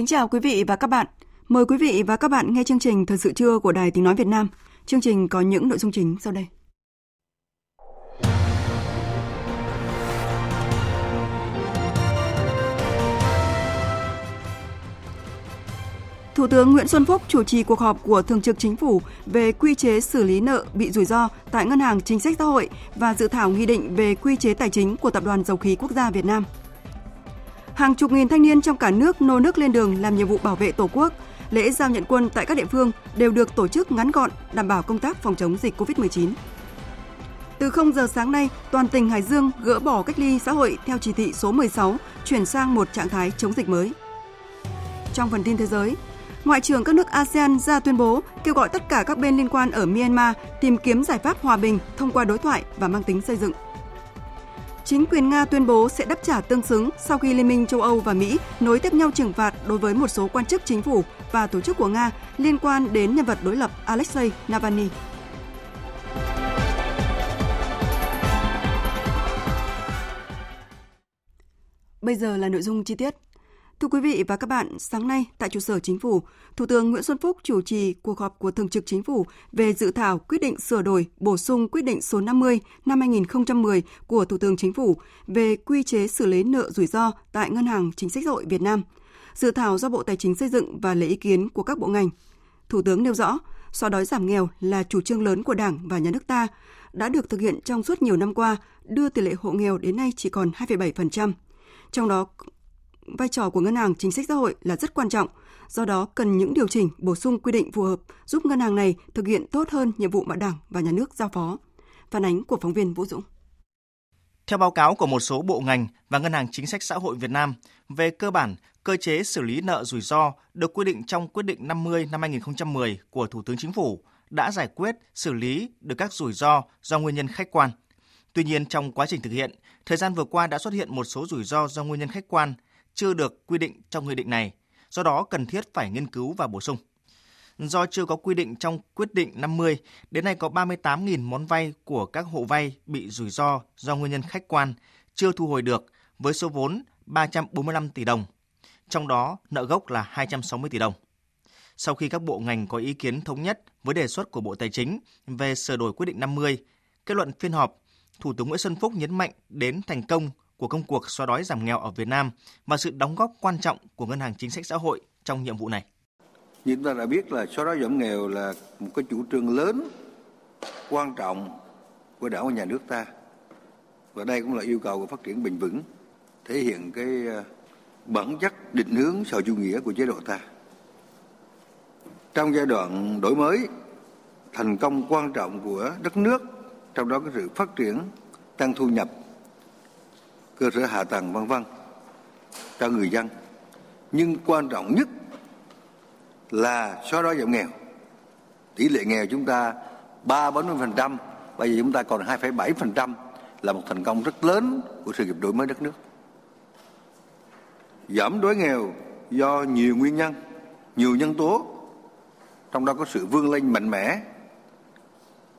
Kính chào quý vị và các bạn. Mời quý vị và các bạn nghe chương trình Thời sự trưa của Đài Tiếng Nói Việt Nam. Chương trình có những nội dung chính sau đây. Thủ tướng Nguyễn Xuân Phúc chủ trì cuộc họp của Thường trực Chính phủ về quy chế xử lý nợ bị rủi ro tại Ngân hàng Chính sách Xã hội và dự thảo nghị định về quy chế tài chính của Tập đoàn Dầu khí Quốc gia Việt Nam. Hàng chục nghìn thanh niên trong cả nước nô nước lên đường làm nhiệm vụ bảo vệ Tổ quốc. Lễ giao nhận quân tại các địa phương đều được tổ chức ngắn gọn, đảm bảo công tác phòng chống dịch COVID-19. Từ 0 giờ sáng nay, toàn tỉnh Hải Dương gỡ bỏ cách ly xã hội theo chỉ thị số 16, chuyển sang một trạng thái chống dịch mới. Trong phần tin thế giới, Ngoại trưởng các nước ASEAN ra tuyên bố kêu gọi tất cả các bên liên quan ở Myanmar tìm kiếm giải pháp hòa bình thông qua đối thoại và mang tính xây dựng. Chính quyền Nga tuyên bố sẽ đáp trả tương xứng sau khi Liên minh châu Âu và Mỹ nối tiếp nhau trừng phạt đối với một số quan chức chính phủ và tổ chức của Nga liên quan đến nhân vật đối lập Alexei Navalny. Bây giờ là nội dung chi tiết. Thưa quý vị và các bạn, sáng nay tại trụ sở Chính phủ, Thủ tướng Nguyễn Xuân Phúc chủ trì cuộc họp của Thường trực Chính phủ về dự thảo quyết định sửa đổi, bổ sung quyết định số 50 năm 2010 của Thủ tướng Chính phủ về quy chế xử lý nợ rủi ro tại Ngân hàng Chính sách xã hội Việt Nam. Dự thảo do Bộ Tài chính xây dựng và lấy ý kiến của các bộ ngành. Thủ tướng nêu rõ, xóa đói giảm nghèo là chủ trương lớn của Đảng và Nhà nước ta, đã được thực hiện trong suốt nhiều năm qua, đưa tỷ lệ hộ nghèo đến nay chỉ còn 2,7%. Trong đó vai trò của ngân hàng chính sách xã hội là rất quan trọng, do đó cần những điều chỉnh, bổ sung quy định phù hợp giúp ngân hàng này thực hiện tốt hơn nhiệm vụ mà Đảng và nhà nước giao phó. Phản ánh của phóng viên Vũ Dũng. Theo báo cáo của một số bộ ngành và Ngân hàng Chính sách Xã hội Việt Nam, về cơ bản, cơ chế xử lý nợ rủi ro được quy định trong quyết định 50 năm 2010 của Thủ tướng Chính phủ đã giải quyết, xử lý được các rủi ro do nguyên nhân khách quan. Tuy nhiên, trong quá trình thực hiện, thời gian vừa qua đã xuất hiện một số rủi ro do nguyên nhân khách quan chưa được quy định trong nghị định này, do đó cần thiết phải nghiên cứu và bổ sung. Do chưa có quy định trong quyết định 50, đến nay có 38.000 món vay của các hộ vay bị rủi ro do nguyên nhân khách quan chưa thu hồi được với số vốn 345 tỷ đồng, trong đó nợ gốc là 260 tỷ đồng. Sau khi các bộ ngành có ý kiến thống nhất với đề xuất của Bộ Tài chính về sửa đổi quyết định 50, kết luận phiên họp, Thủ tướng Nguyễn Xuân Phúc nhấn mạnh đến thành công của công cuộc xóa đói giảm nghèo ở Việt Nam và sự đóng góp quan trọng của Ngân hàng Chính sách Xã hội trong nhiệm vụ này. Như chúng ta đã biết là xóa đói giảm nghèo là một cái chủ trương lớn, quan trọng của đảng và nhà nước ta. Và đây cũng là yêu cầu của phát triển bền vững, thể hiện cái ờ, bản chất định hướng xã chủ nghĩa của chế độ ta. Trong giai đoạn đổi mới, thành công quan trọng của đất nước, trong đó có sự phát triển tăng thu nhập cơ sở hạ tầng, vân vân, cho người dân. Nhưng quan trọng nhất là xóa đói giảm nghèo. Tỷ lệ nghèo chúng ta ba bốn mươi phần trăm, bây giờ chúng ta còn hai phẩy bảy phần trăm là một thành công rất lớn của sự nghiệp đổi mới đất nước. Giảm đói nghèo do nhiều nguyên nhân, nhiều nhân tố, trong đó có sự vươn lên mạnh mẽ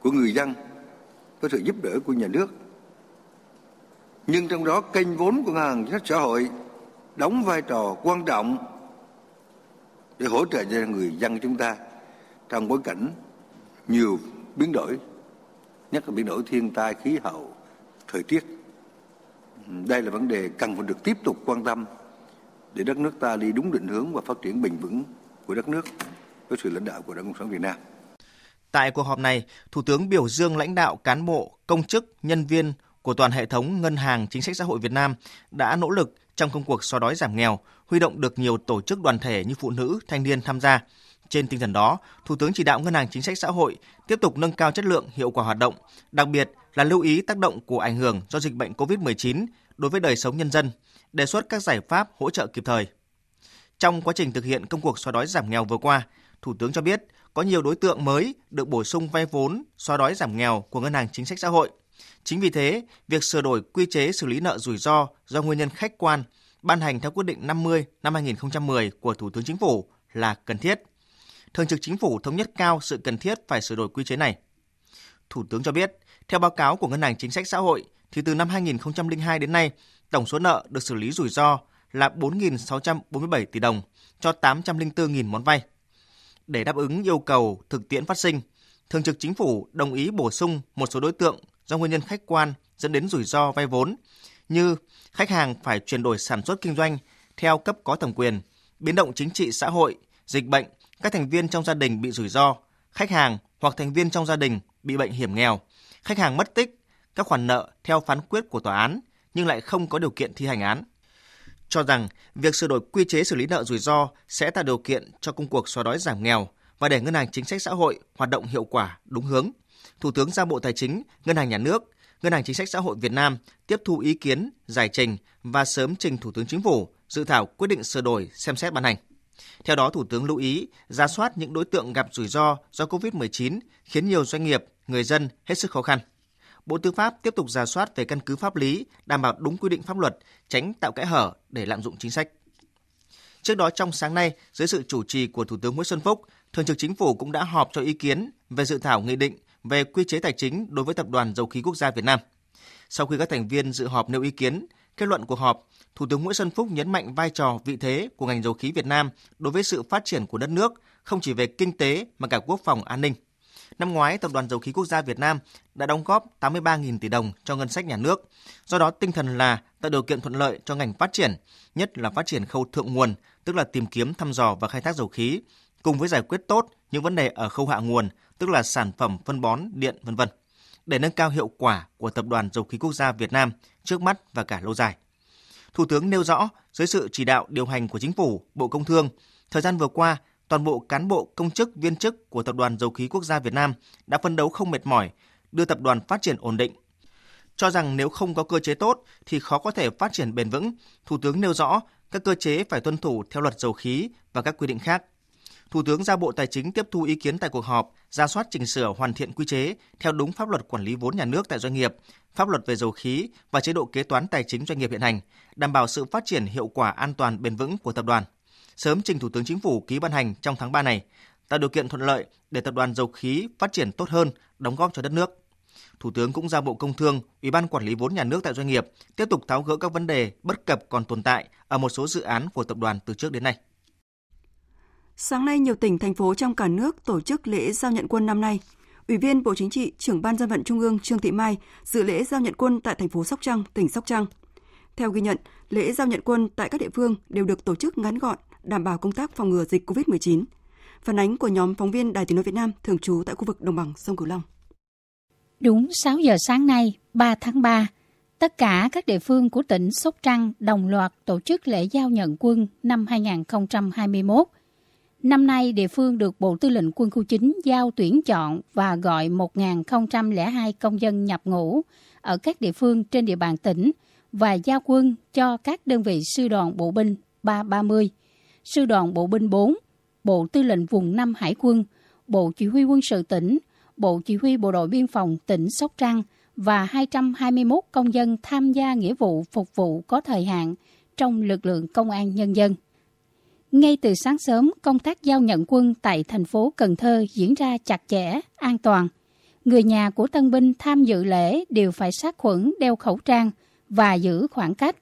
của người dân, có sự giúp đỡ của nhà nước nhưng trong đó kênh vốn của ngân hàng chính sách xã hội đóng vai trò quan trọng để hỗ trợ cho người dân chúng ta trong bối cảnh nhiều biến đổi nhất là biến đổi thiên tai khí hậu thời tiết đây là vấn đề cần phải được tiếp tục quan tâm để đất nước ta đi đúng định hướng và phát triển bền vững của đất nước với sự lãnh đạo của Đảng Cộng sản Việt Nam. Tại cuộc họp này, Thủ tướng biểu dương lãnh đạo cán bộ, công chức, nhân viên của toàn hệ thống ngân hàng chính sách xã hội Việt Nam đã nỗ lực trong công cuộc xóa đói giảm nghèo, huy động được nhiều tổ chức đoàn thể như phụ nữ, thanh niên tham gia. Trên tinh thần đó, Thủ tướng chỉ đạo Ngân hàng Chính sách Xã hội tiếp tục nâng cao chất lượng, hiệu quả hoạt động, đặc biệt là lưu ý tác động của ảnh hưởng do dịch bệnh COVID-19 đối với đời sống nhân dân, đề xuất các giải pháp hỗ trợ kịp thời. Trong quá trình thực hiện công cuộc xóa đói giảm nghèo vừa qua, Thủ tướng cho biết có nhiều đối tượng mới được bổ sung vay vốn xóa đói giảm nghèo của Ngân hàng Chính sách Xã hội. Chính vì thế, việc sửa đổi quy chế xử lý nợ rủi ro do nguyên nhân khách quan ban hành theo quyết định 50 năm 2010 của Thủ tướng Chính phủ là cần thiết. Thường trực Chính phủ thống nhất cao sự cần thiết phải sửa đổi quy chế này. Thủ tướng cho biết, theo báo cáo của Ngân hàng Chính sách Xã hội, thì từ năm 2002 đến nay, tổng số nợ được xử lý rủi ro là 4.647 tỷ đồng cho 804.000 món vay. Để đáp ứng yêu cầu thực tiễn phát sinh, Thường trực Chính phủ đồng ý bổ sung một số đối tượng do nguyên nhân khách quan dẫn đến rủi ro vay vốn như khách hàng phải chuyển đổi sản xuất kinh doanh theo cấp có thẩm quyền, biến động chính trị xã hội, dịch bệnh, các thành viên trong gia đình bị rủi ro, khách hàng hoặc thành viên trong gia đình bị bệnh hiểm nghèo, khách hàng mất tích, các khoản nợ theo phán quyết của tòa án nhưng lại không có điều kiện thi hành án. Cho rằng việc sửa đổi quy chế xử lý nợ rủi ro sẽ tạo điều kiện cho công cuộc xóa đói giảm nghèo và để ngân hàng chính sách xã hội hoạt động hiệu quả, đúng hướng. Thủ tướng giao Bộ Tài chính, Ngân hàng Nhà nước, Ngân hàng Chính sách Xã hội Việt Nam tiếp thu ý kiến, giải trình và sớm trình Thủ tướng Chính phủ dự thảo quyết định sửa đổi xem xét ban hành. Theo đó, Thủ tướng lưu ý ra soát những đối tượng gặp rủi ro do COVID-19 khiến nhiều doanh nghiệp, người dân hết sức khó khăn. Bộ Tư pháp tiếp tục ra soát về căn cứ pháp lý, đảm bảo đúng quy định pháp luật, tránh tạo kẽ hở để lạm dụng chính sách. Trước đó trong sáng nay, dưới sự chủ trì của Thủ tướng Nguyễn Xuân Phúc, Thường trực Chính phủ cũng đã họp cho ý kiến về dự thảo nghị định về quy chế tài chính đối với Tập đoàn Dầu khí Quốc gia Việt Nam. Sau khi các thành viên dự họp nêu ý kiến, kết luận cuộc họp, Thủ tướng Nguyễn Xuân Phúc nhấn mạnh vai trò vị thế của ngành dầu khí Việt Nam đối với sự phát triển của đất nước, không chỉ về kinh tế mà cả quốc phòng an ninh. Năm ngoái, Tập đoàn Dầu khí Quốc gia Việt Nam đã đóng góp 83.000 tỷ đồng cho ngân sách nhà nước. Do đó, tinh thần là tạo điều kiện thuận lợi cho ngành phát triển, nhất là phát triển khâu thượng nguồn, tức là tìm kiếm, thăm dò và khai thác dầu khí, cùng với giải quyết tốt những vấn đề ở khâu hạ nguồn, tức là sản phẩm phân bón, điện, vân vân, để nâng cao hiệu quả của Tập đoàn Dầu khí Quốc gia Việt Nam trước mắt và cả lâu dài. Thủ tướng nêu rõ, dưới sự chỉ đạo điều hành của Chính phủ, Bộ Công Thương, thời gian vừa qua, toàn bộ cán bộ công chức viên chức của Tập đoàn Dầu khí Quốc gia Việt Nam đã phân đấu không mệt mỏi, đưa tập đoàn phát triển ổn định. Cho rằng nếu không có cơ chế tốt thì khó có thể phát triển bền vững, Thủ tướng nêu rõ các cơ chế phải tuân thủ theo luật dầu khí và các quy định khác. Thủ tướng giao Bộ Tài chính tiếp thu ý kiến tại cuộc họp, ra soát chỉnh sửa hoàn thiện quy chế theo đúng pháp luật quản lý vốn nhà nước tại doanh nghiệp, pháp luật về dầu khí và chế độ kế toán tài chính doanh nghiệp hiện hành, đảm bảo sự phát triển hiệu quả an toàn bền vững của tập đoàn. Sớm trình Thủ tướng Chính phủ ký ban hành trong tháng 3 này, tạo điều kiện thuận lợi để tập đoàn dầu khí phát triển tốt hơn, đóng góp cho đất nước. Thủ tướng cũng giao Bộ Công Thương, Ủy ban Quản lý vốn nhà nước tại doanh nghiệp tiếp tục tháo gỡ các vấn đề bất cập còn tồn tại ở một số dự án của tập đoàn từ trước đến nay. Sáng nay, nhiều tỉnh, thành phố trong cả nước tổ chức lễ giao nhận quân năm nay. Ủy viên Bộ Chính trị, trưởng Ban dân vận Trung ương Trương Thị Mai dự lễ giao nhận quân tại thành phố Sóc Trăng, tỉnh Sóc Trăng. Theo ghi nhận, lễ giao nhận quân tại các địa phương đều được tổ chức ngắn gọn, đảm bảo công tác phòng ngừa dịch COVID-19. Phản ánh của nhóm phóng viên Đài Tiếng nói Việt Nam thường trú tại khu vực đồng bằng sông Cửu Long. Đúng 6 giờ sáng nay, 3 tháng 3, tất cả các địa phương của tỉnh Sóc Trăng đồng loạt tổ chức lễ giao nhận quân năm 2021 Năm nay, địa phương được Bộ Tư lệnh Quân khu 9 giao tuyển chọn và gọi 1.002 công dân nhập ngũ ở các địa phương trên địa bàn tỉnh và giao quân cho các đơn vị sư đoàn bộ binh 330, sư đoàn bộ binh 4, Bộ Tư lệnh vùng 5 Hải quân, Bộ Chỉ huy quân sự tỉnh, Bộ Chỉ huy Bộ đội Biên phòng tỉnh Sóc Trăng và 221 công dân tham gia nghĩa vụ phục vụ có thời hạn trong lực lượng công an nhân dân. Ngay từ sáng sớm, công tác giao nhận quân tại thành phố Cần Thơ diễn ra chặt chẽ, an toàn. Người nhà của tân binh tham dự lễ đều phải sát khuẩn, đeo khẩu trang và giữ khoảng cách.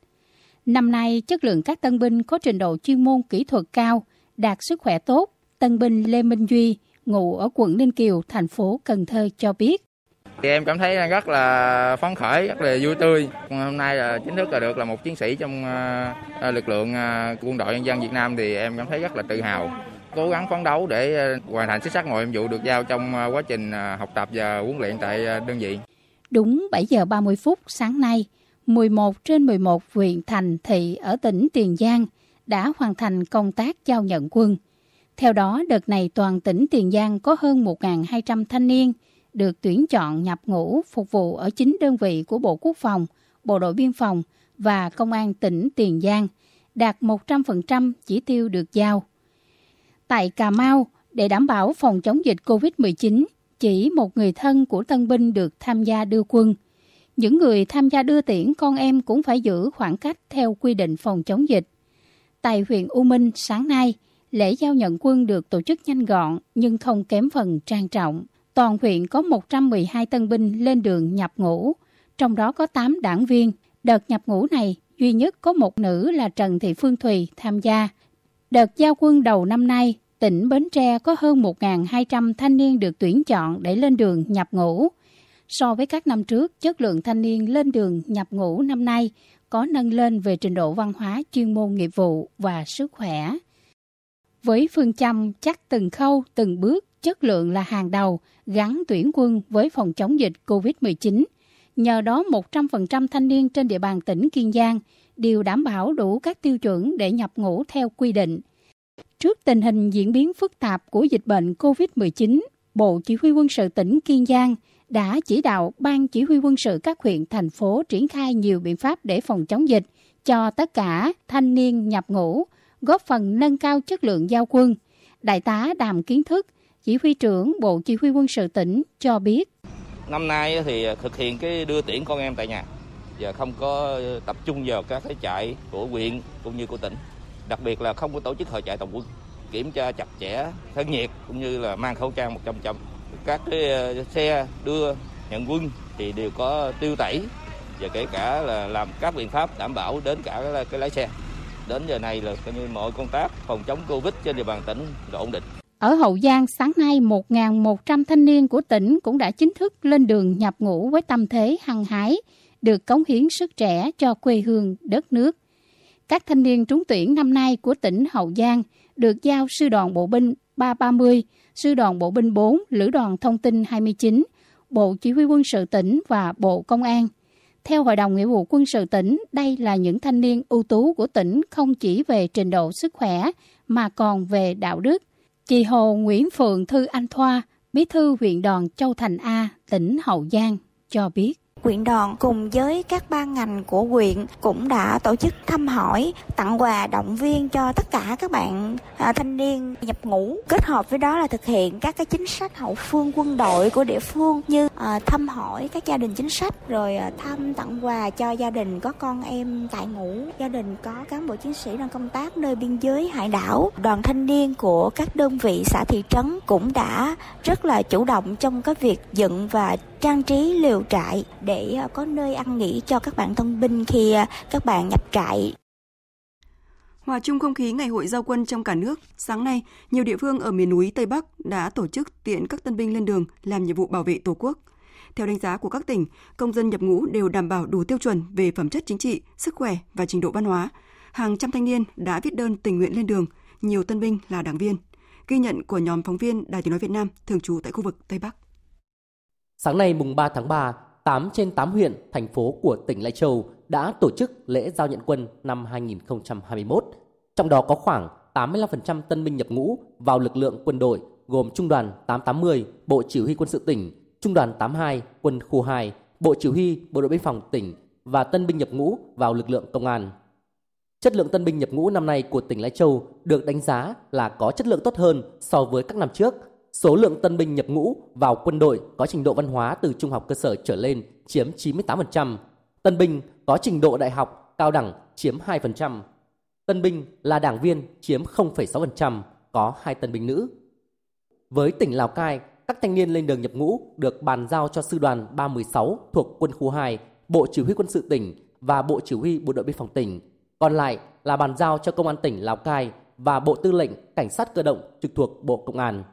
Năm nay, chất lượng các tân binh có trình độ chuyên môn kỹ thuật cao, đạt sức khỏe tốt. Tân binh Lê Minh Duy, ngụ ở quận Ninh Kiều, thành phố Cần Thơ cho biết. Thì em cảm thấy rất là phấn khởi, rất là vui tươi. Hôm nay là chính thức là được là một chiến sĩ trong ờ, ờ, lực lượng ờ, quân đội nhân dân Việt Nam thì em cảm thấy rất là tự hào. Cố gắng phấn đấu để hoàn thành xuất sắc mọi nhiệm vụ được giao trong quá trình học tập và huấn luyện tại đơn vị. Đúng 7 giờ 30 phút sáng nay, 11 trên 11 huyện thành thị ở tỉnh Tiền Giang đã hoàn thành công tác giao nhận quân. Theo đó, đợt này toàn tỉnh Tiền Giang có hơn 1.200 thanh niên được tuyển chọn nhập ngũ phục vụ ở chính đơn vị của Bộ Quốc phòng, Bộ đội Biên phòng và Công an tỉnh Tiền Giang, đạt 100% chỉ tiêu được giao. Tại Cà Mau, để đảm bảo phòng chống dịch COVID-19, chỉ một người thân của tân binh được tham gia đưa quân. Những người tham gia đưa tiễn con em cũng phải giữ khoảng cách theo quy định phòng chống dịch. Tại huyện U Minh sáng nay, lễ giao nhận quân được tổ chức nhanh gọn nhưng không kém phần trang trọng. Toàn huyện có 112 tân binh lên đường nhập ngũ, trong đó có 8 đảng viên. Đợt nhập ngũ này, duy nhất có một nữ là Trần Thị Phương Thùy tham gia. Đợt giao quân đầu năm nay, tỉnh Bến Tre có hơn 1.200 thanh niên được tuyển chọn để lên đường nhập ngũ. So với các năm trước, chất lượng thanh niên lên đường nhập ngũ năm nay có nâng lên về trình độ văn hóa, chuyên môn nghiệp vụ và sức khỏe. Với phương châm chắc từng khâu, từng bước, chất lượng là hàng đầu, gắn tuyển quân với phòng chống dịch COVID-19. Nhờ đó 100% thanh niên trên địa bàn tỉnh Kiên Giang đều đảm bảo đủ các tiêu chuẩn để nhập ngũ theo quy định. Trước tình hình diễn biến phức tạp của dịch bệnh COVID-19, Bộ Chỉ huy quân sự tỉnh Kiên Giang đã chỉ đạo Ban Chỉ huy quân sự các huyện, thành phố triển khai nhiều biện pháp để phòng chống dịch cho tất cả thanh niên nhập ngũ, góp phần nâng cao chất lượng giao quân. Đại tá Đàm Kiến Thức, chỉ huy trưởng Bộ Chỉ huy quân sự tỉnh cho biết. Năm nay thì thực hiện cái đưa tiễn con em tại nhà và không có tập trung vào các cái trại của huyện cũng như của tỉnh. Đặc biệt là không có tổ chức hội trại tổng quân, kiểm tra chặt chẽ thân nhiệt cũng như là mang khẩu trang 100%. Các cái ờ, xe đưa nhận quân thì đều có tiêu tẩy và kể cả là làm các biện pháp đảm bảo đến cả cái, lái xe. Đến giờ này là coi như mọi công tác phòng chống Covid trên địa bàn tỉnh là ổn định. Ở Hậu Giang, sáng nay 1.100 thanh niên của tỉnh cũng đã chính thức lên đường nhập ngũ với tâm thế hăng hái, được cống hiến sức trẻ cho quê hương, đất nước. Các thanh niên trúng tuyển năm nay của tỉnh Hậu Giang được giao sư đoàn bộ binh 330, sư đoàn bộ binh 4, lữ đoàn thông tin 29, Bộ Chỉ huy quân sự tỉnh và Bộ Công an. Theo Hội đồng Nghĩa vụ quân sự tỉnh, đây là những thanh niên ưu tú của tỉnh không chỉ về trình độ sức khỏe mà còn về đạo đức. Chị Hồ Nguyễn Phượng Thư Anh Thoa, bí thư huyện đoàn Châu Thành A, tỉnh Hậu Giang, cho biết. Quyện đoàn cùng với các ban ngành của quyện cũng đã tổ chức thăm hỏi, tặng quà động viên cho tất cả các bạn à, thanh niên nhập ngũ. Kết hợp với đó là thực hiện các cái chính sách hậu phương quân đội của địa phương như à, thăm hỏi các gia đình chính sách rồi à, thăm tặng quà cho gia đình có con em tại ngũ, gia đình có cán bộ chiến sĩ đang công tác nơi biên giới hải đảo. Đoàn thanh niên của các đơn vị xã thị trấn cũng đã rất là chủ động trong cái việc dựng và trang trí liều trại để ờ, có nơi ăn nghỉ cho các bạn tân binh khi ờ, các bạn nhập trại. Hòa chung không khí ngày hội giao quân trong cả nước, sáng nay, nhiều địa phương ở miền núi Tây Bắc đã tổ chức tiện các tân binh lên đường làm nhiệm vụ bảo vệ Tổ quốc. Theo đánh giá của các tỉnh, công dân nhập ngũ đều đảm bảo đủ tiêu chuẩn về phẩm chất chính trị, sức khỏe và trình độ văn hóa. Hàng trăm thanh niên đã viết đơn tình nguyện lên đường, nhiều tân binh là đảng viên. Ghi nhận của nhóm phóng viên Đài Tiếng Nói Việt Nam thường trú tại khu vực Tây Bắc. Sáng nay mùng 3 tháng 3, 8 trên 8 huyện, thành phố của tỉnh Lai Châu đã tổ chức lễ giao nhận quân năm 2021. Trong đó có khoảng 85% tân binh nhập ngũ vào lực lượng quân đội gồm Trung đoàn 880, Bộ Chỉ huy quân sự tỉnh, Trung đoàn 82, quân khu 2, Bộ Chỉ huy Bộ đội biên phòng tỉnh và tân binh nhập ngũ vào lực lượng công an. Chất lượng tân binh nhập ngũ năm nay của tỉnh Lai Châu được đánh giá là có chất lượng tốt hơn so với các năm trước – Số lượng tân binh nhập ngũ vào quân đội có trình độ văn hóa từ trung học cơ sở trở lên chiếm 98%. Tân binh có trình độ đại học cao đẳng chiếm 2%. Tân binh là đảng viên chiếm 0,6%, có hai tân binh nữ. Với tỉnh Lào Cai, các thanh niên lên đường nhập ngũ được bàn giao cho sư đoàn 316 thuộc quân khu 2, Bộ Chỉ huy quân sự tỉnh và Bộ Chỉ huy Bộ đội biên phòng tỉnh. Còn lại là bàn giao cho Công an tỉnh Lào Cai và Bộ Tư lệnh Cảnh sát cơ động trực thuộc Bộ Công an.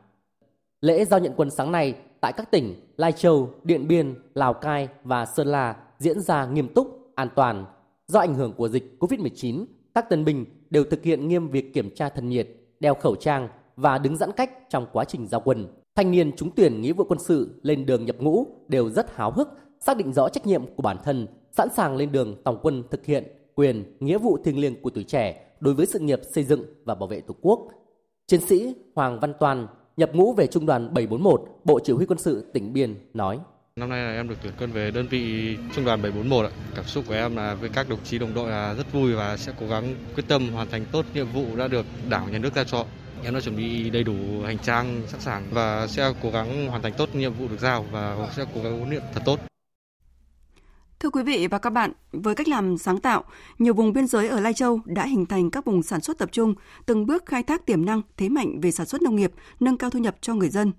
Lễ giao nhận quân sáng nay tại các tỉnh Lai Châu, Điện Biên, Lào Cai và Sơn La diễn ra nghiêm túc, an toàn. Do ảnh hưởng của dịch COVID-19, các tân binh đều thực hiện nghiêm việc kiểm tra thân nhiệt, đeo khẩu trang và đứng giãn cách trong quá trình giao quân. Thanh niên trúng tuyển nghĩa vụ quân sự lên đường nhập ngũ đều rất háo hức xác định rõ trách nhiệm của bản thân, sẵn sàng lên đường tòng quân thực hiện quyền, nghĩa vụ thiêng liêng của tuổi trẻ đối với sự nghiệp xây dựng và bảo vệ Tổ quốc. Chiến sĩ Hoàng Văn Toàn nhập ngũ về Trung đoàn 741, Bộ Chỉ huy quân sự tỉnh Biên nói: Năm nay là em được tuyển quân về đơn vị trung đoàn 741 ạ. Cảm xúc của em là với các đồng chí đồng đội là rất vui và sẽ cố gắng quyết tâm hoàn thành tốt nhiệm vụ đã được Đảng nhà nước giao cho. Em đã chuẩn bị đầy đủ hành trang sẵn sàng và sẽ cố gắng hoàn thành tốt nhiệm vụ được giao và sẽ cố gắng huấn luyện thật tốt. Thưa quý vị và các bạn, với cách làm sáng tạo, nhiều vùng biên giới ở Lai Châu đã hình thành các vùng sản xuất tập trung, từng bước khai thác tiềm năng, thế mạnh về sản xuất nông nghiệp, nâng cao thu nhập cho người dân.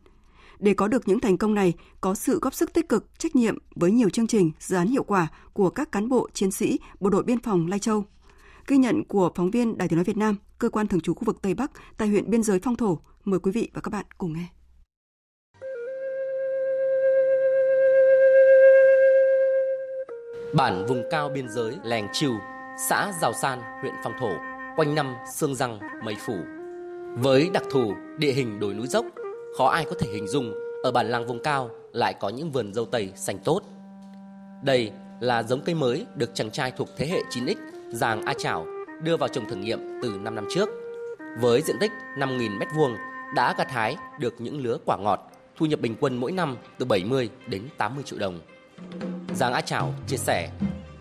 Để có được những thành công này, có sự góp sức tích cực, trách nhiệm với nhiều chương trình, dự án hiệu quả của các cán bộ, chiến sĩ, bộ đội biên phòng Lai Châu. Ghi nhận của phóng viên Đài tiếng nói Việt Nam, cơ quan thường trú khu vực Tây Bắc tại huyện biên giới Phong Thổ. Mời quý vị và các bạn cùng nghe. Bản vùng cao biên giới Lèng chiều xã Giào San, huyện Phong Thổ, quanh năm sương răng, mây phủ. Với đặc thù địa hình đồi núi dốc, khó ai có thể hình dung ở bản làng vùng cao lại có những vườn dâu tây xanh tốt. Đây là giống cây mới được chàng trai thuộc thế hệ 9X Giàng A Chảo đưa vào trồng thử nghiệm từ 5 năm trước. Với diện tích 5.000 m2 đã gặt hái được những lứa quả ngọt, thu nhập bình quân mỗi năm từ 70 đến 80 triệu đồng. Giàng A Chảo chia sẻ,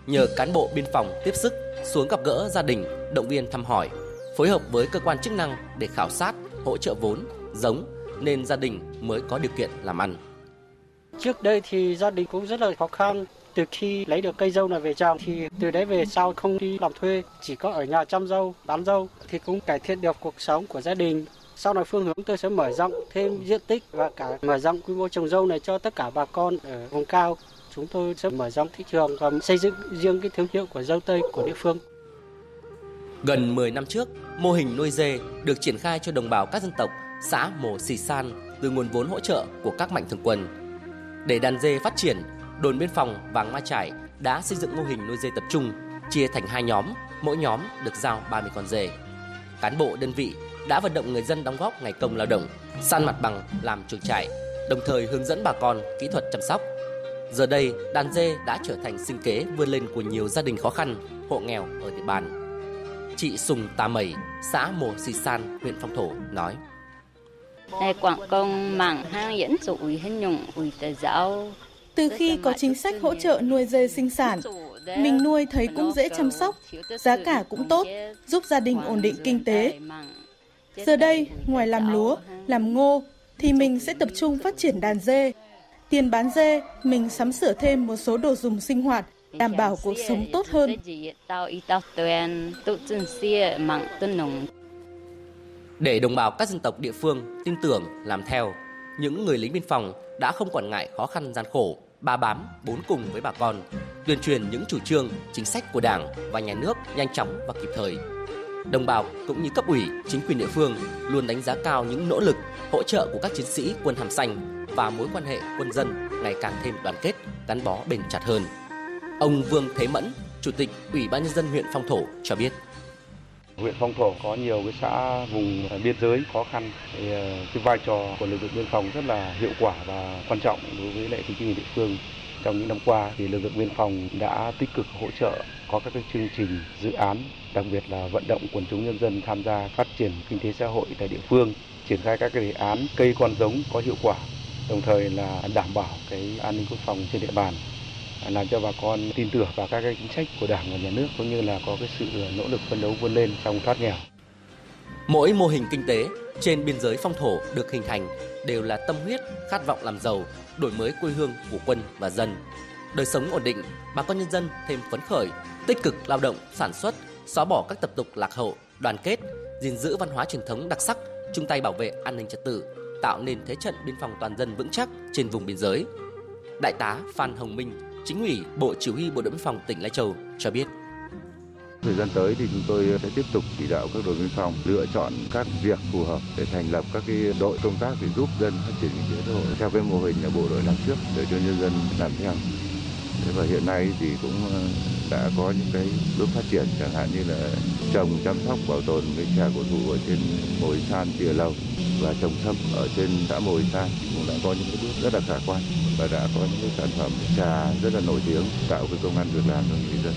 nhờ cán bộ biên phòng tiếp sức xuống gặp gỡ gia đình, động viên thăm hỏi, phối hợp với cơ quan chức năng để khảo sát, hỗ trợ vốn, giống nên gia đình mới có điều kiện làm ăn. Trước đây thì gia đình cũng rất là khó khăn. Từ khi lấy được cây dâu này về trồng thì từ đấy về sau không đi làm thuê, chỉ có ở nhà chăm dâu, bán dâu thì cũng cải thiện được cuộc sống của gia đình. Sau này phương hướng tôi sẽ mở rộng thêm diện tích và cả mở rộng quy mô trồng dâu này cho tất cả bà con ở vùng cao. Chúng tôi sẽ mở rộng thị trường và xây dựng riêng cái thương hiệu của dâu tây của địa phương. Gần 10 năm trước, mô hình nuôi dê được triển khai cho đồng bào các dân tộc xã Mồ Sì San từ nguồn vốn hỗ trợ của các mạnh thường quân. Để đàn dê phát triển, đồn biên phòng Vàng Ma Trải đã xây dựng mô hình nuôi dê tập trung, chia thành hai nhóm, mỗi nhóm được giao 30 con dê. Cán bộ đơn vị đã vận động người dân đóng góp ngày công lao động, san mặt bằng làm chuồng trại, đồng thời hướng dẫn bà con kỹ thuật chăm sóc. Giờ đây, đàn dê đã trở thành sinh kế vươn lên của nhiều gia đình khó khăn, hộ nghèo ở địa bàn. Chị Sùng Tà Mẩy, xã Mồ Sì San, huyện Phong Thổ nói: Này quảng công mạng hang dẫn dụ ủy hình nhung ủy tờ giáo. Từ khi có chính sách hỗ trợ nuôi dê sinh sản, mình nuôi thấy cũng dễ chăm sóc, giá cả cũng tốt, giúp gia đình ổn định kinh tế. Giờ đây, ngoài làm lúa, làm ngô, thì mình sẽ tập trung phát triển đàn dê. Tiền bán dê, mình sắm sửa thêm một số đồ dùng sinh hoạt, đảm bảo cuộc sống tốt hơn. Để đồng bào các dân tộc địa phương tin tưởng, làm theo, những người lính biên phòng đã không quản ngại khó khăn gian khổ, ba bám, bốn cùng với bà con, tuyên truyền những chủ trương, chính sách của Đảng và nhà nước nhanh chóng và kịp thời. Đồng bào cũng như cấp ủy, chính quyền địa phương luôn đánh giá cao những nỗ lực, hỗ trợ của các chiến sĩ quân hàm xanh và mối quan hệ quân dân ngày càng thêm đoàn kết, gắn bó bền chặt hơn. Ông Vương Thế Mẫn, Chủ tịch Ủy ban nhân dân huyện Phong Thổ cho biết. Huyện Phong Thổ có nhiều cái xã vùng biên giới khó khăn thì ờ, cái vai trò của lực lượng biên phòng rất là hiệu quả và quan trọng đối với lại chính quyền địa phương. Trong những năm qua thì lực lượng biên phòng đã tích cực hỗ trợ có các cái chương trình dự án đặc biệt là vận động quần chúng nhân dân tham gia phát triển kinh tế xã hội tại địa phương, triển khai các cái đề án cây con giống có hiệu quả, đồng thời là đảm bảo cái an ninh quốc phòng trên địa bàn làm cho bà con tin tưởng vào các cái chính sách của Đảng và Nhà nước cũng như là có cái sự nỗ lực phấn đấu vươn lên trong thoát nghèo. Mỗi mô hình kinh tế trên biên giới phong thổ được hình thành đều là tâm huyết, khát vọng làm giàu, đổi mới quê hương của quân và dân. Đời sống ổn định, bà con nhân dân thêm phấn khởi, tích cực lao động, sản xuất, xóa bỏ các tập tục lạc hậu, đoàn kết, gìn giữ văn hóa truyền thống đặc sắc, chung tay bảo vệ an ninh trật tự, tạo nên thế trận biên phòng toàn dân vững chắc trên vùng biên giới. Đại tá Phan Hồng Minh, Chính ủy Bộ Chỉ huy Bộ đội biên phòng tỉnh Lai Châu cho biết. Thời gian tới thì chúng tôi sẽ tiếp tục chỉ đạo các đội biên phòng lựa chọn các việc phù hợp để thành lập các cái đội công tác để giúp dân phát triển kinh tế xã hội theo cái mô hình là bộ đội làm trước để cho nhân dân làm theo. Và hiện nay thì cũng ờ, đã có những cái bước phát triển chẳng hạn như là trồng chăm sóc bảo tồn cái trà cổ thụ ở trên mồi san tìa lầu và trồng sâm ở trên xã mồi san cũng đã có những cái bước rất là khả quan và đã có những cái sản phẩm trà rất là nổi tiếng tạo cái công an việc làm cho người dân.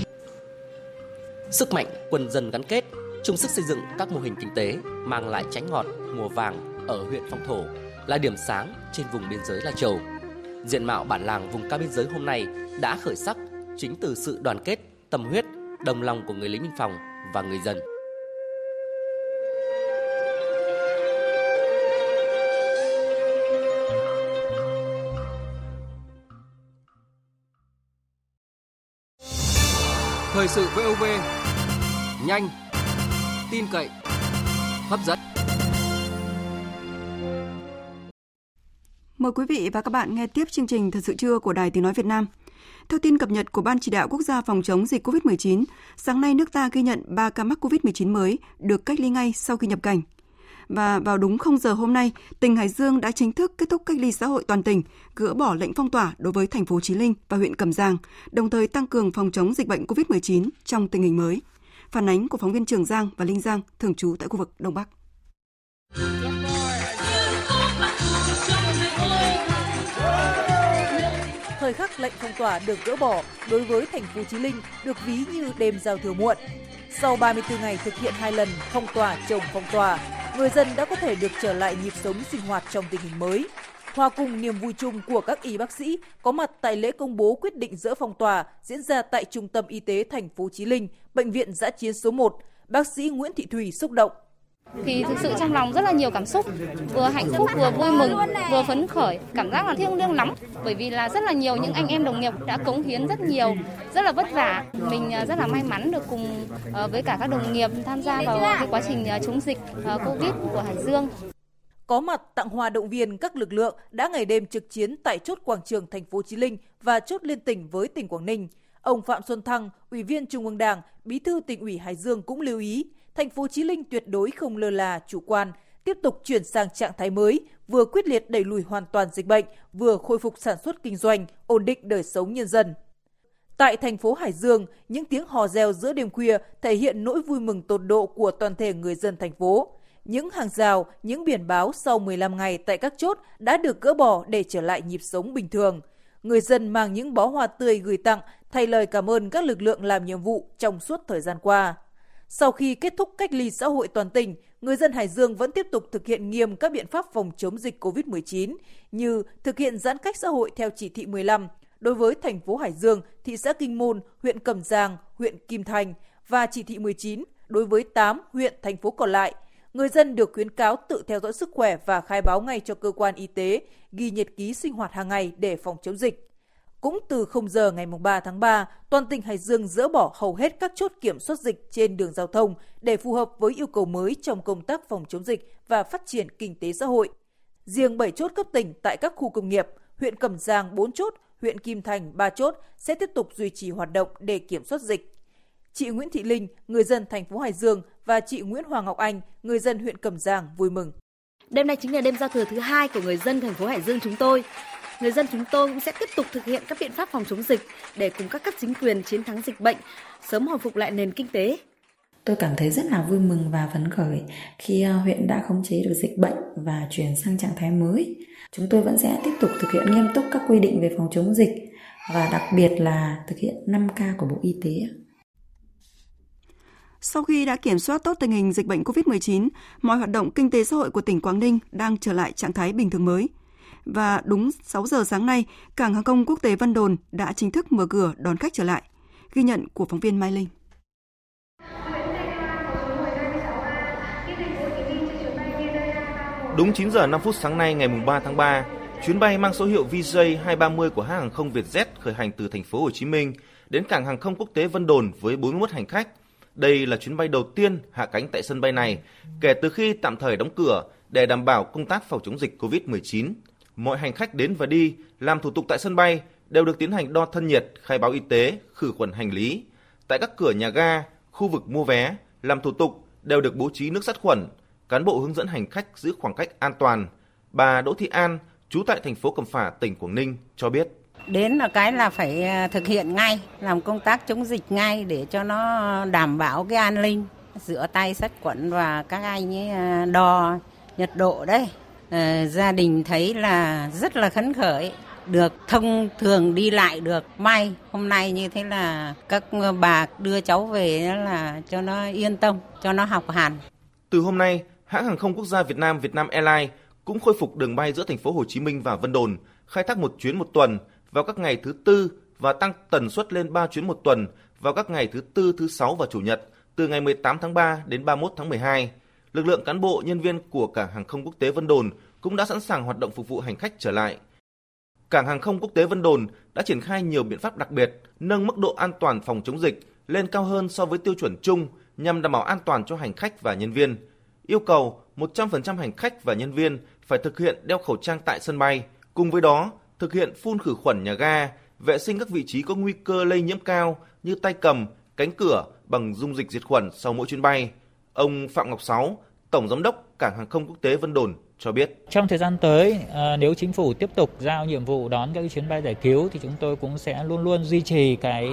Sức mạnh quân dân gắn kết, chung sức xây dựng các mô hình kinh tế mang lại tránh ngọt mùa vàng ở huyện Phong Thổ là điểm sáng trên vùng biên giới Lai Châu. Diện mạo bản làng vùng cao biên giới hôm nay đã khởi sắc chính từ sự đoàn kết, tâm huyết, đồng lòng của người lính biên phòng và người dân. Thời sự VOV nhanh, tin cậy, hấp dẫn. Mời quý vị và các bạn nghe tiếp chương trình Thật sự trưa của Đài Tiếng Nói Việt Nam. Theo tin cập nhật của Ban Chỉ đạo Quốc gia phòng chống dịch COVID-19, sáng nay nước ta ghi nhận 3 ca mắc COVID-19 mới được cách ly ngay sau khi nhập cảnh. Và vào đúng 0 giờ hôm nay, tỉnh Hải Dương đã chính thức kết thúc cách ly xã hội toàn tỉnh, gỡ bỏ lệnh phong tỏa đối với thành phố Chí Linh và huyện Cẩm Giang, đồng thời tăng cường phòng chống dịch bệnh COVID-19 trong tình hình mới. Phản ánh của phóng viên Trường Giang và Linh Giang thường trú tại khu vực Đông Bắc. Thời khắc lệnh phong tỏa được gỡ bỏ đối với thành phố Chí Linh được ví như đêm giao thừa muộn. Sau 34 ngày thực hiện hai lần phong tỏa chồng phong tỏa, người dân đã có thể được trở lại nhịp sống sinh hoạt trong tình hình mới. Hòa cùng niềm vui chung của các y bác sĩ có mặt tại lễ công bố quyết định dỡ phong tỏa diễn ra tại Trung tâm Y tế thành phố Chí Linh, Bệnh viện Giã chiến số 1, bác sĩ Nguyễn Thị Thùy xúc động thì thực sự trong lòng rất là nhiều cảm xúc vừa hạnh phúc vừa vui mừng vừa phấn khởi cảm giác là thiêng liêng lắm. Bởi vì là rất là nhiều những anh em đồng nghiệp đã cống hiến rất nhiều rất là vất vả. Mình à, rất là may mắn được cùng ờ, với cả các đồng nghiệp tham gia vào cái quá trình à, chống dịch ờ, covid của hải dương. Có mặt tặng hoa động viên các lực lượng đã ngày đêm trực chiến tại chốt quảng trường thành phố Chí Linh và chốt liên tỉnh với tỉnh Quảng Ninh. Ông Phạm Xuân Thăng, Ủy viên Trung ương Đảng, Bí thư tỉnh ủy Hải Dương cũng lưu ý, thành phố Chí Linh tuyệt đối không lơ là chủ quan, tiếp tục chuyển sang trạng thái mới, vừa quyết liệt đẩy lùi hoàn toàn dịch bệnh, vừa khôi phục sản xuất kinh doanh, ổn định đời sống nhân dân. Tại thành phố Hải Dương, những tiếng hò reo giữa đêm khuya thể hiện nỗi vui mừng tột độ của toàn thể người dân thành phố. Những hàng rào, những biển báo sau 15 ngày tại các chốt đã được gỡ bỏ để trở lại nhịp sống bình thường. Người dân mang những bó hoa tươi gửi tặng thay lời cảm ơn các lực lượng làm nhiệm vụ trong suốt thời gian qua. Sau khi kết thúc cách ly xã hội toàn tỉnh, người dân Hải Dương vẫn tiếp tục thực hiện nghiêm các biện pháp phòng chống dịch COVID-19 như thực hiện giãn cách xã hội theo chỉ thị 15 đối với thành phố Hải Dương, thị xã Kinh Môn, huyện Cẩm Giang, huyện Kim Thành và chỉ thị 19 đối với 8 huyện, thành phố còn lại. Người dân được khuyến cáo tự theo dõi sức khỏe và khai báo ngay cho cơ quan y tế, ghi nhật ký sinh hoạt hàng ngày để phòng chống dịch. Cũng từ 0 giờ ngày 3 tháng 3, toàn tỉnh Hải Dương dỡ bỏ hầu hết các chốt kiểm soát dịch trên đường giao thông để phù hợp với yêu cầu mới trong công tác phòng chống dịch và phát triển kinh tế xã hội. Riêng 7 chốt cấp tỉnh tại các khu công nghiệp, huyện Cẩm Giang 4 chốt, huyện Kim Thành 3 chốt sẽ tiếp tục duy trì hoạt động để kiểm soát dịch. Chị Nguyễn Thị Linh, người dân thành phố Hải Dương và chị Nguyễn Hoàng Ngọc Anh, người dân huyện Cẩm Giang vui mừng. Đêm nay chính là đêm giao thừa thứ hai của người dân thành phố Hải Dương chúng tôi người dân chúng tôi cũng sẽ tiếp tục thực hiện các biện pháp phòng chống dịch để cùng các cấp chính quyền chiến thắng dịch bệnh, sớm hồi phục lại nền kinh tế. Tôi cảm thấy rất là vui mừng và phấn khởi khi ờ, huyện đã khống chế được dịch bệnh và chuyển sang trạng thái mới. Chúng tôi vẫn sẽ tiếp tục thực hiện nghiêm túc các quy định về phòng chống dịch và đặc biệt là thực hiện 5K của Bộ Y tế. Sau khi đã kiểm soát tốt tình hình dịch bệnh COVID-19, mọi hoạt động kinh tế xã hội của tỉnh Quảng Ninh đang trở lại trạng thái bình thường mới – và đúng 6 giờ sáng nay, cảng hàng không quốc tế Vân Đồn đã chính thức mở cửa đón khách trở lại. Ghi nhận của phóng viên Mai Linh. Đúng 9 giờ 5 phút sáng nay ngày 3 tháng 3, chuyến bay mang số hiệu VJ230 của hãng hàng không Vietjet khởi hành từ thành phố Hồ Chí Minh đến cảng hàng không quốc tế Vân Đồn với 41 hành khách. Đây là chuyến bay đầu tiên hạ cánh tại sân bay này kể từ khi tạm thời đóng cửa để đảm bảo công tác phòng chống dịch COVID-19 mọi hành khách đến và đi làm thủ tục tại sân bay đều được tiến hành đo thân nhiệt, khai báo y tế, khử khuẩn hành lý. Tại các cửa nhà ga, khu vực mua vé, làm thủ tục đều được bố trí nước sát khuẩn, cán bộ hướng dẫn hành khách giữ khoảng cách an toàn. Bà Đỗ Thị An, trú tại thành phố Cẩm Phả, tỉnh Quảng Ninh cho biết. Đến là cái là phải à, thực hiện ngay, làm công tác chống dịch ngay để cho nó đảm bảo cái an ninh, rửa tay sát khuẩn và các anh ấy à, đo nhiệt độ đấy. Ờ, gia đình thấy là rất là khấn khởi được thông thường đi lại được may hôm nay như thế là các bà đưa cháu về là cho nó yên tâm cho nó học hành từ hôm nay hãng hàng không quốc gia Việt Nam Vietnam Airlines cũng khôi phục đường bay giữa thành phố Hồ Chí Minh và Vân Đồn khai thác một chuyến một tuần vào các ngày thứ tư và tăng tần suất lên 3 chuyến một tuần vào các ngày thứ tư, thứ sáu và chủ nhật từ ngày 18 tháng 3 đến 31 tháng 12. Lực lượng cán bộ, nhân viên của cảng hàng không quốc tế Vân Đồn cũng đã sẵn sàng hoạt động phục vụ hành khách trở lại. Cảng hàng không quốc tế Vân Đồn đã triển khai nhiều biện pháp đặc biệt, nâng mức độ an toàn phòng chống dịch lên cao hơn so với tiêu chuẩn chung nhằm đảm bảo an toàn cho hành khách và nhân viên. Yêu cầu 100% hành khách và nhân viên phải thực hiện đeo khẩu trang tại sân bay, cùng với đó thực hiện phun khử khuẩn nhà ga, vệ sinh các vị trí có nguy cơ lây nhiễm cao như tay cầm, cánh cửa bằng dung dịch diệt khuẩn sau mỗi chuyến bay. Ông Phạm Ngọc Sáu, Tổng Giám đốc Cảng Hàng không Quốc tế Vân Đồn cho biết. Trong thời gian tới, ờ, nếu chính phủ tiếp tục giao nhiệm vụ đón các chuyến bay giải cứu thì chúng tôi cũng sẽ luôn luôn duy trì cái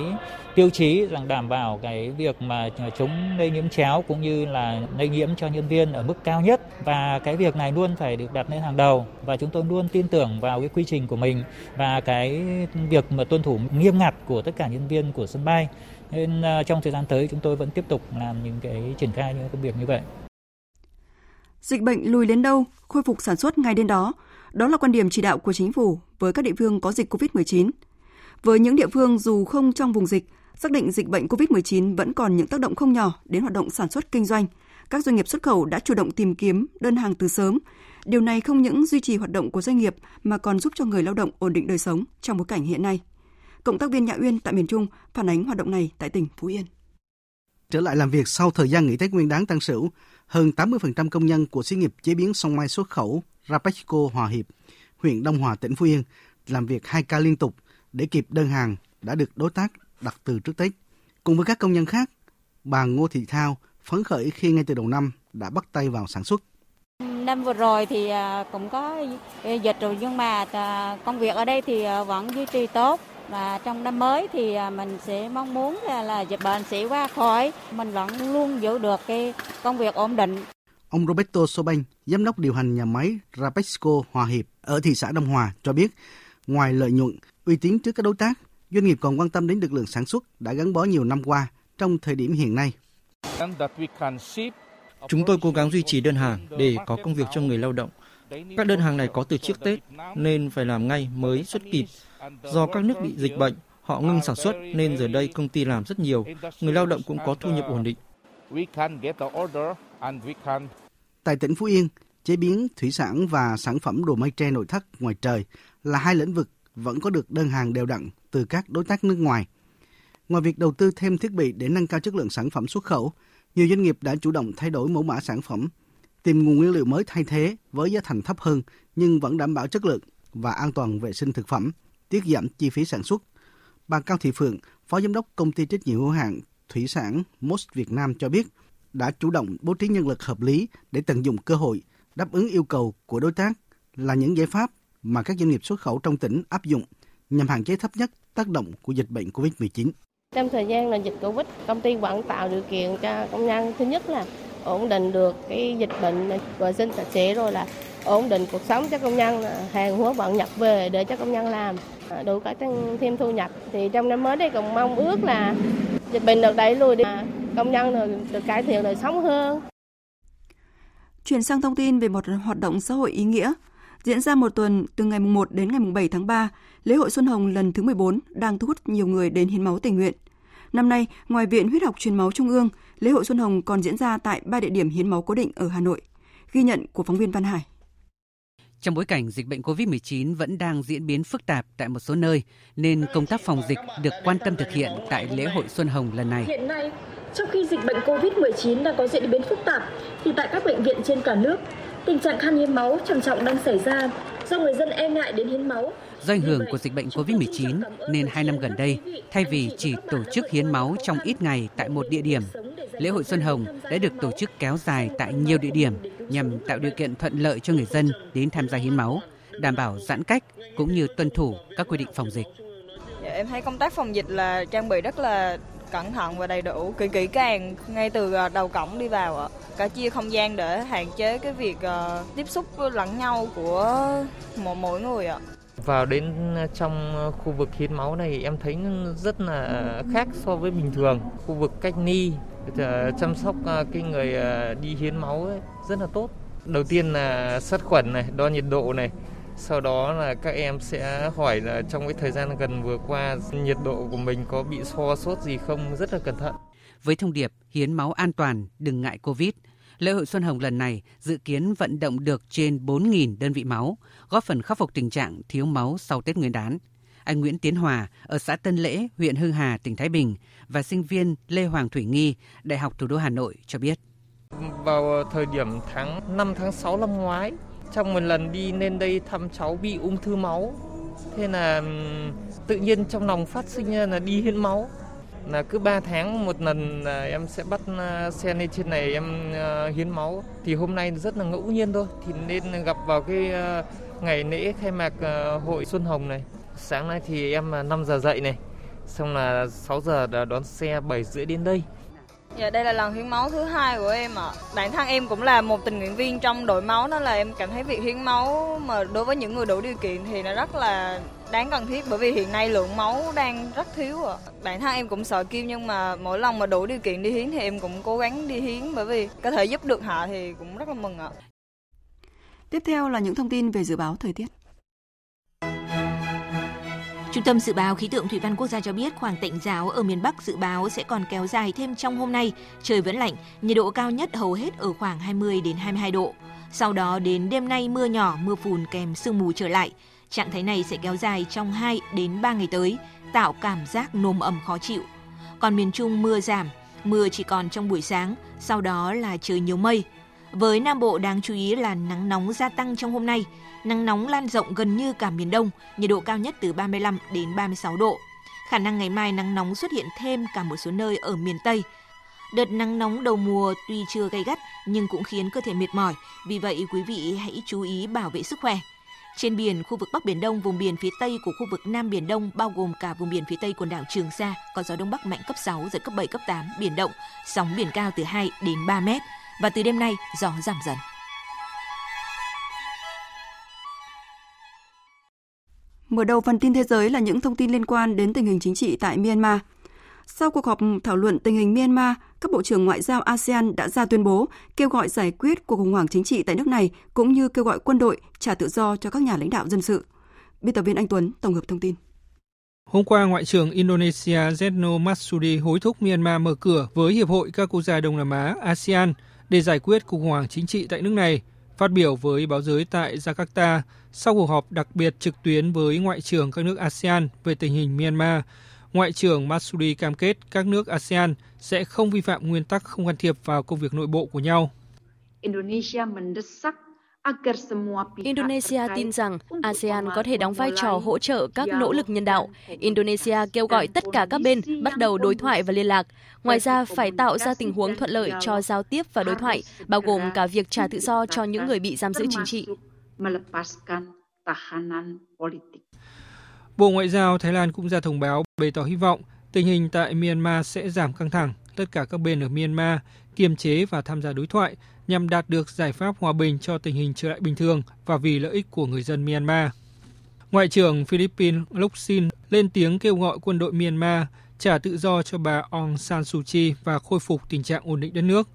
tiêu chí rằng đảm bảo cái việc mà chống lây nhiễm chéo cũng như là lây nhiễm cho nhân viên ở mức cao nhất. Và cái việc này luôn phải được đặt lên hàng đầu. Và chúng tôi luôn tin tưởng vào cái quy trình của mình và cái việc mà tuân thủ nghiêm ngặt của tất cả nhân viên của sân bay nên ờ, trong thời gian tới chúng tôi vẫn tiếp tục làm những cái triển khai những công việc như vậy. Dịch bệnh lùi đến đâu, khôi phục sản xuất ngay đến đó. Đó là quan điểm chỉ đạo của chính phủ với các địa phương có dịch COVID-19. Với những địa phương dù không trong vùng dịch, xác định dịch bệnh COVID-19 vẫn còn những tác động không nhỏ đến hoạt động sản xuất kinh doanh. Các doanh nghiệp xuất khẩu đã chủ động tìm kiếm đơn hàng từ sớm. Điều này không những duy trì hoạt động của doanh nghiệp mà còn giúp cho người lao động ổn định đời sống trong bối cảnh hiện nay. Cộng tác viên Nhã Uyên tại miền Trung phản ánh hoạt động này tại tỉnh Phú Yên. Trở lại làm việc sau thời gian nghỉ Tết Nguyên đán Tân Sửu, hơn 80% công nhân của xí nghiệp chế biến song mai xuất khẩu Rapexco Hòa Hiệp, huyện Đông Hòa, tỉnh Phú Yên làm việc 2 ca liên tục để kịp đơn hàng đã được đối tác đặt từ trước Tết. Cùng với các công nhân khác, bà Ngô Thị Thao phấn khởi khi ngay từ đầu năm đã bắt tay vào sản xuất. Năm vừa rồi thì à, cũng có dịch rồi nhưng mà à, công việc ở đây thì à, vẫn duy trì tốt và trong năm mới thì à, mình sẽ mong muốn là dịch bệnh sẽ qua khỏi mình vẫn luôn giữ được cái công việc ổn định Ông Roberto Sobanh, giám đốc điều hành nhà máy Rapexco Hòa Hiệp ở thị xã Đông Hòa cho biết, ngoài lợi nhuận, uy tín trước các đối tác, doanh nghiệp còn quan tâm đến lực lượng sản xuất đã gắn bó nhiều năm qua trong thời điểm hiện nay. Chúng tôi cố gắng duy trì đơn hàng để có công việc cho người lao động. Các đơn hàng này có từ trước Tết nên phải làm ngay mới xuất kịp Do các nước bị dịch bệnh, họ ngưng sản xuất nên giờ đây công ty làm rất nhiều, người lao động cũng có thu nhập ổn định. Tại tỉnh Phú Yên, chế biến thủy sản và sản phẩm đồ mây tre nội thất ngoài trời là hai lĩnh vực vẫn có được đơn hàng đều đặn từ các đối tác nước ngoài. Ngoài việc đầu tư thêm thiết bị để nâng cao chất lượng sản phẩm xuất khẩu, nhiều doanh nghiệp đã chủ động thay đổi mẫu mã sản phẩm, tìm nguồn nguyên liệu mới thay thế với giá thành thấp hơn nhưng vẫn đảm bảo chất lượng và an toàn vệ sinh thực phẩm tiết giảm chi phí sản xuất. Bà Cao Thị Phượng, Phó Giám đốc Công ty trách nhiệm hữu hạn Thủy sản Most Việt Nam cho biết, đã chủ động bố trí nhân lực hợp lý để tận dụng cơ hội đáp ứng yêu cầu của đối tác là những giải pháp mà các doanh nghiệp xuất khẩu trong tỉnh áp dụng nhằm hạn chế thấp nhất tác động của dịch bệnh COVID-19. Trong thời gian là dịch Covid, công ty vẫn tạo điều kiện cho công nhân thứ nhất là ổn định được cái dịch bệnh vệ sinh sạch sẽ rồi là ổn định cuộc sống cho công nhân, hàng hóa vận nhập về để cho công nhân làm Ờ, đủ cả tăng thêm thu nhập. Thì trong năm mới đây cũng mong ước là dịch bệnh được đẩy lùi đi, công nhân được, được cải thiện đời sống hơn. Chuyển sang thông tin về một hoạt động xã hội ý nghĩa. Diễn ra một tuần từ ngày 1 đến ngày 7 tháng 3, lễ hội Xuân Hồng lần thứ 14 đang thu hút nhiều người đến hiến máu tình nguyện. Năm nay, ngoài Viện Huyết học Truyền máu Trung ương, lễ hội Xuân Hồng còn diễn ra tại ba địa điểm hiến máu cố định ở Hà Nội. Ghi nhận của phóng viên Văn Hải. Trong bối cảnh dịch bệnh COVID-19 vẫn đang diễn biến phức tạp tại một số nơi, nên công tác phòng dịch được quan tâm thực hiện tại lễ hội Xuân Hồng lần này. Hiện nay, trong khi dịch bệnh COVID-19 đang có diễn biến phức tạp, thì tại các bệnh viện trên cả nước, tình trạng khan hiếm máu trầm trọng đang xảy ra do người dân e ngại đến hiến máu. Do ảnh hưởng của dịch bệnh COVID-19 nên hai năm gần đây, thay vì chỉ tổ chức hiến máu trong ít ngày tại một địa điểm, lễ hội Xuân Hồng đã được tổ chức kéo dài tại nhiều địa điểm nhằm tạo điều kiện thuận lợi cho người dân đến tham gia hiến máu, đảm bảo giãn cách cũng như tuân thủ các quy định phòng dịch. Dạ, em thấy công tác phòng dịch là trang bị rất là cẩn thận và đầy đủ, kỹ kỹ càng ngay từ à, đầu cổng đi vào ạ. Cả chia không gian để hạn chế cái việc uh, tiếp xúc lẫn nhau của mỗi mỗi người ạ vào đến ờ, trong ờ, khu vực hiến máu này em thấy rất là khác so với bình thường. Khu vực cách ly ờ, chăm sóc cái người đi hiến máu ấy, rất là tốt. Đầu tiên là sát khuẩn này, đo nhiệt độ này, sau đó là các em sẽ hỏi là trong cái thời gian gần vừa qua nhiệt độ của mình có bị so sốt gì không rất là cẩn thận. Với thông điệp hiến máu an toàn, đừng ngại Covid, lễ hội Xuân Hồng lần này dự kiến vận động được trên 4.000 đơn vị máu, góp phần khắc phục tình trạng thiếu máu sau Tết Nguyên đán. Anh Nguyễn Tiến Hòa ở xã Tân Lễ, huyện Hưng Hà, tỉnh Thái Bình và sinh viên Lê Hoàng Thủy Nghi, Đại học Thủ đô Hà Nội cho biết. Vào thời điểm tháng 5 tháng 6 năm ngoái, trong một lần đi lên đây thăm cháu bị ung thư máu. Thế là tự nhiên trong lòng phát sinh là đi hiến máu là cứ 3 tháng một lần là em sẽ bắt à, xe lên trên này em à, hiến máu thì hôm nay rất là ngẫu nhiên thôi thì nên gặp vào cái à, ngày lễ khai mạc hội Xuân Hồng này sáng nay thì em 5 giờ dậy này xong là 6 giờ đón xe 7 rưỡi đến đây Dạ đây là lần hiến máu thứ hai của em ạ. À. Bản thân em cũng là một tình nguyện viên trong đội máu đó là em cảm thấy việc hiến máu mà đối với những người đủ điều kiện thì nó rất là đáng cần thiết bởi vì hiện nay lượng máu đang rất thiếu ạ. À. Bản thân em cũng sợ kim nhưng mà mỗi lần mà đủ điều kiện đi hiến thì em cũng cố gắng đi hiến bởi vì có thể giúp được họ thì cũng rất là mừng ạ. À. Tiếp theo là những thông tin về dự báo thời tiết. Trung tâm Dự báo Khí tượng Thủy văn Quốc gia cho biết khoảng tạnh giáo ở miền Bắc dự báo sẽ còn kéo dài thêm trong hôm nay. Trời vẫn lạnh, nhiệt độ cao nhất hầu hết ở khoảng 20 đến 22 độ. Sau đó đến đêm nay mưa nhỏ, mưa phùn kèm sương mù trở lại. Trạng thái này sẽ kéo dài trong 2 đến 3 ngày tới, tạo cảm giác nồm ẩm khó chịu. Còn miền Trung mưa giảm, mưa chỉ còn trong buổi sáng, sau đó là trời nhiều mây. Với Nam Bộ đáng chú ý là nắng nóng gia tăng trong hôm nay, nắng nóng lan rộng gần như cả miền Đông, nhiệt độ cao nhất từ 35 đến 36 độ. Khả năng ngày mai nắng nóng xuất hiện thêm cả một số nơi ở miền Tây. Đợt nắng nóng đầu mùa tuy chưa gay gắt nhưng cũng khiến cơ thể mệt mỏi, vì vậy quý vị hãy chú ý bảo vệ sức khỏe. Trên biển, khu vực Bắc Biển Đông, vùng biển phía Tây của khu vực Nam Biển Đông bao gồm cả vùng biển phía Tây quần đảo Trường Sa có gió Đông Bắc mạnh cấp 6, giật cấp 7, cấp 8, biển động, sóng biển cao từ 2 đến 3 mét. Và từ đêm nay, gió giảm dần. Mở đầu phần tin thế giới là những thông tin liên quan đến tình hình chính trị tại Myanmar. Sau cuộc họp thảo luận tình hình Myanmar, các bộ trưởng ngoại giao ASEAN đã ra tuyên bố kêu gọi giải quyết cuộc khủng hoảng chính trị tại nước này cũng như kêu gọi quân đội trả tự do cho các nhà lãnh đạo dân sự. Biên tập viên Anh Tuấn tổng hợp thông tin. Hôm qua, Ngoại trưởng Indonesia Zeno Matsuri hối thúc Myanmar mở cửa với Hiệp hội các quốc gia Đông Nam Á ASEAN để giải quyết cuộc khủng hoảng chính trị tại nước này. Phát biểu với báo giới tại Jakarta sau cuộc họp đặc biệt trực tuyến với ngoại trưởng các nước ASEAN về tình hình Myanmar, Ngoại trưởng Masudi cam kết các nước ASEAN sẽ không vi phạm nguyên tắc không can thiệp vào công việc nội bộ của nhau. Indonesia mendesak Indonesia tin rằng ASEAN có thể đóng vai trò hỗ trợ các nỗ lực nhân đạo. Indonesia kêu gọi tất cả các bên bắt đầu đối thoại và liên lạc. Ngoài ra, phải tạo ra tình huống thuận lợi cho giao tiếp và đối thoại, bao gồm cả việc trả tự do cho những người bị giam giữ chính trị. Bộ Ngoại giao Thái Lan cũng ra thông báo bày tỏ hy vọng tình hình tại Myanmar sẽ giảm căng thẳng. Tất cả các bên ở Myanmar kiềm chế và tham gia đối thoại nhằm đạt được giải pháp hòa bình cho tình hình trở lại bình thường và vì lợi ích của người dân Myanmar. Ngoại trưởng Philippines Luxin lên tiếng kêu gọi quân đội Myanmar trả tự do cho bà Aung San Suu Kyi và khôi phục tình trạng ổn định đất nước.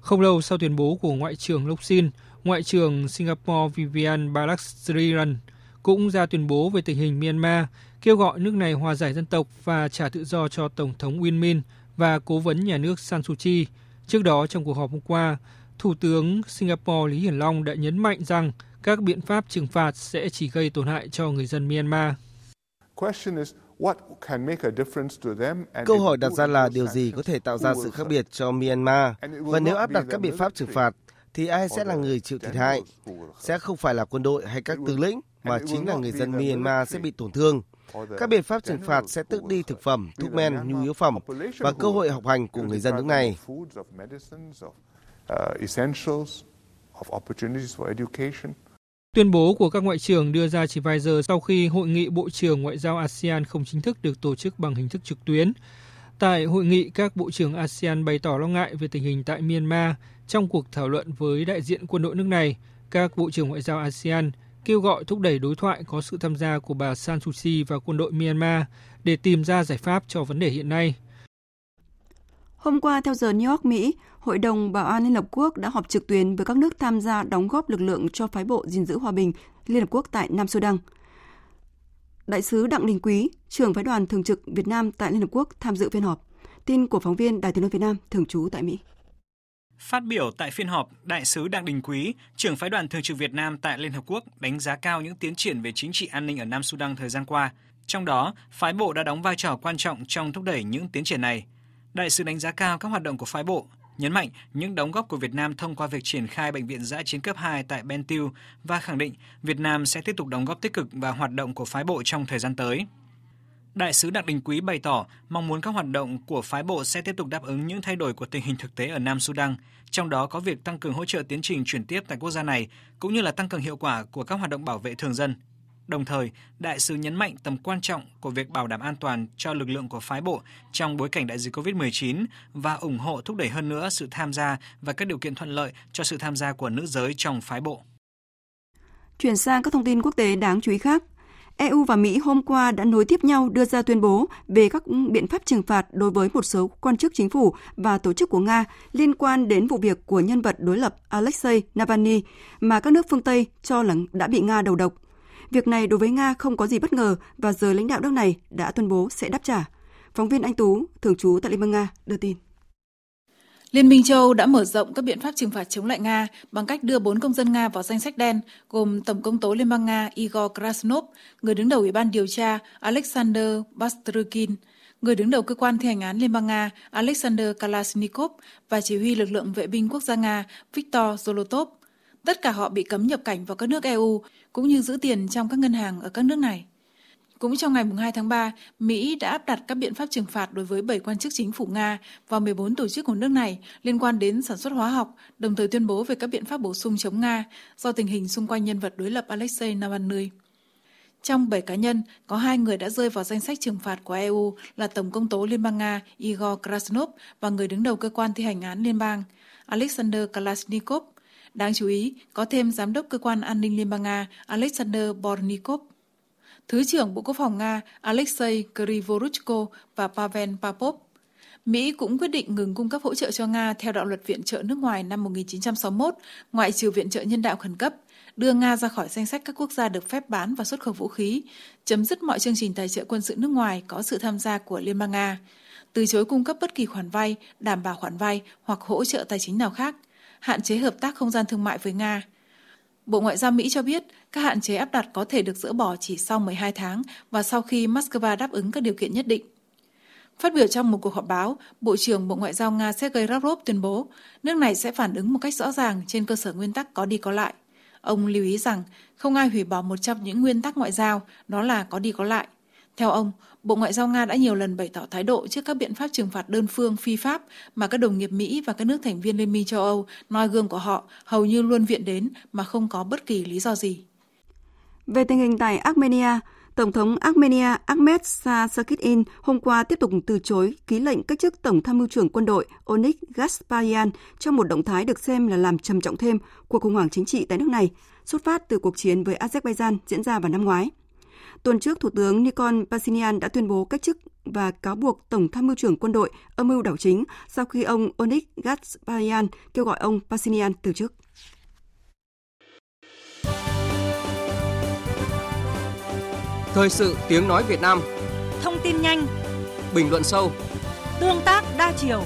Không lâu sau tuyên bố của Ngoại trưởng Luxin, Ngoại trưởng Singapore Vivian Balakrishnan cũng ra tuyên bố về tình hình Myanmar, kêu gọi nước này hòa giải dân tộc và trả tự do cho Tổng thống Win Min và cố vấn nhà nước San Suu Kyi. Trước đó, trong cuộc họp hôm qua, Thủ tướng Singapore Lý Hiển Long đã nhấn mạnh rằng các biện pháp trừng phạt sẽ chỉ gây tổn hại cho người dân Myanmar. Câu hỏi đặt ra là điều gì có thể tạo ra sự khác biệt cho Myanmar và nếu áp đặt các biện pháp trừng phạt thì ai sẽ là người chịu thiệt hại? Sẽ không phải là quân đội hay các tướng lĩnh mà chính là người dân Myanmar sẽ bị tổn thương. Các biện pháp trừng phạt sẽ tước đi thực phẩm, thuốc men, nhu yếu phẩm và cơ hội học hành của người dân nước này. Tuyên bố của các ngoại trưởng đưa ra chỉ vài giờ sau khi hội nghị Bộ trưởng Ngoại giao ASEAN không chính thức được tổ chức bằng hình thức trực tuyến. Tại hội nghị, các bộ trưởng ASEAN bày tỏ lo ngại về tình hình tại Myanmar trong cuộc thảo luận với đại diện quân đội nước này. Các bộ trưởng ngoại giao ASEAN kêu gọi thúc đẩy đối thoại có sự tham gia của bà San Suu Kyi và quân đội Myanmar để tìm ra giải pháp cho vấn đề hiện nay. Hôm qua, theo giờ New York, Mỹ, Hội đồng Bảo an Liên Hợp Quốc đã họp trực tuyến với các nước tham gia đóng góp lực lượng cho phái bộ gìn giữ hòa bình Liên Hợp Quốc tại Nam Sudan. Đại sứ Đặng Đình Quý, trưởng phái đoàn thường trực Việt Nam tại Liên Hợp Quốc tham dự phiên họp. Tin của phóng viên Đài tiếng nói Việt Nam thường trú tại Mỹ. Phát biểu tại phiên họp, Đại sứ Đặng Đình Quý, trưởng phái đoàn thường trực Việt Nam tại Liên Hợp Quốc đánh giá cao những tiến triển về chính trị an ninh ở Nam Sudan thời gian qua. Trong đó, phái bộ đã đóng vai trò quan trọng trong thúc đẩy những tiến triển này. Đại sứ đánh giá cao các hoạt động của phái bộ, nhấn mạnh những đóng góp của Việt Nam thông qua việc triển khai bệnh viện giã chiến cấp 2 tại Bentiu và khẳng định Việt Nam sẽ tiếp tục đóng góp tích cực vào hoạt động của phái bộ trong thời gian tới. Đại sứ Đặng Đình Quý bày tỏ mong muốn các hoạt động của phái bộ sẽ tiếp tục đáp ứng những thay đổi của tình hình thực tế ở Nam Sudan, trong đó có việc tăng cường hỗ trợ tiến trình chuyển tiếp tại quốc gia này, cũng như là tăng cường hiệu quả của các hoạt động bảo vệ thường dân. Đồng thời, đại sứ nhấn mạnh tầm quan trọng của việc bảo đảm an toàn cho lực lượng của phái bộ trong bối cảnh đại dịch COVID-19 và ủng hộ thúc đẩy hơn nữa sự tham gia và các điều kiện thuận lợi cho sự tham gia của nữ giới trong phái bộ. Chuyển sang các thông tin quốc tế đáng chú ý khác. EU và Mỹ hôm qua đã nối tiếp nhau đưa ra tuyên bố về các biện pháp trừng phạt đối với một số quan chức chính phủ và tổ chức của Nga liên quan đến vụ việc của nhân vật đối lập Alexei Navalny mà các nước phương Tây cho là đã bị Nga đầu độc. Việc này đối với Nga không có gì bất ngờ và giới lãnh đạo nước này đã tuyên bố sẽ đáp trả. Phóng viên Anh Tú, thường trú tại Liên bang Nga, đưa tin. Liên minh châu Âu đã mở rộng các biện pháp trừng phạt chống lại Nga bằng cách đưa bốn công dân Nga vào danh sách đen, gồm Tổng công tố Liên bang Nga Igor Krasnov, người đứng đầu Ủy ban điều tra Alexander Bastrykin, người đứng đầu cơ quan thi hành án Liên bang Nga Alexander Kalashnikov và chỉ huy lực lượng vệ binh quốc gia Nga Viktor Zolotov. Tất cả họ bị cấm nhập cảnh vào các nước EU, cũng như giữ tiền trong các ngân hàng ở các nước này. Cũng trong ngày 2 tháng 3, Mỹ đã áp đặt các biện pháp trừng phạt đối với 7 quan chức chính phủ Nga và 14 tổ chức của nước này liên quan đến sản xuất hóa học, đồng thời tuyên bố về các biện pháp bổ sung chống Nga do tình hình xung quanh nhân vật đối lập Alexei Navalny. Trong 7 cá nhân, có hai người đã rơi vào danh sách trừng phạt của EU là Tổng công tố Liên bang Nga Igor Krasnov và người đứng đầu cơ quan thi hành án liên bang Alexander Kalashnikov. Đáng chú ý, có thêm Giám đốc Cơ quan An ninh Liên bang Nga Alexander Bornikov. Thứ trưởng Bộ Quốc phòng Nga Alexei Krivoruchko và Pavel Papov. Mỹ cũng quyết định ngừng cung cấp hỗ trợ cho Nga theo đạo luật viện trợ nước ngoài năm 1961, ngoại trừ viện trợ nhân đạo khẩn cấp, đưa Nga ra khỏi danh sách các quốc gia được phép bán và xuất khẩu vũ khí, chấm dứt mọi chương trình tài trợ quân sự nước ngoài có sự tham gia của Liên bang Nga, từ chối cung cấp bất kỳ khoản vay, đảm bảo khoản vay hoặc hỗ trợ tài chính nào khác, hạn chế hợp tác không gian thương mại với Nga – Bộ Ngoại giao Mỹ cho biết các hạn chế áp đặt có thể được dỡ bỏ chỉ sau 12 tháng và sau khi Moscow đáp ứng các điều kiện nhất định. Phát biểu trong một cuộc họp báo, Bộ trưởng Bộ Ngoại giao Nga Sergei Lavrov tuyên bố nước này sẽ phản ứng một cách rõ ràng trên cơ sở nguyên tắc có đi có lại. Ông lưu ý rằng không ai hủy bỏ một trong những nguyên tắc ngoại giao, đó là có đi có lại. Theo ông, Bộ Ngoại giao Nga đã nhiều lần bày tỏ thái độ trước các biện pháp trừng phạt đơn phương phi pháp mà các đồng nghiệp Mỹ và các nước thành viên Liên minh châu Âu noi gương của họ hầu như luôn viện đến mà không có bất kỳ lý do gì. Về tình hình tại Armenia, Tổng thống Armenia Ahmed Saakashin hôm qua tiếp tục từ chối ký lệnh cách chức Tổng tham mưu trưởng quân đội Onik Gasparyan, trong một động thái được xem là làm trầm trọng thêm cuộc khủng hoảng chính trị tại nước này, xuất phát từ cuộc chiến với Azerbaijan diễn ra vào năm ngoái. Tuần trước, Thủ tướng Nikol Pashinyan đã tuyên bố cách chức và cáo buộc Tổng tham mưu trưởng quân đội âm mưu đảo chính sau khi ông Onik Gasparian kêu gọi ông Pashinyan từ chức. Thời sự tiếng nói Việt Nam Thông tin nhanh Bình luận sâu Tương tác đa chiều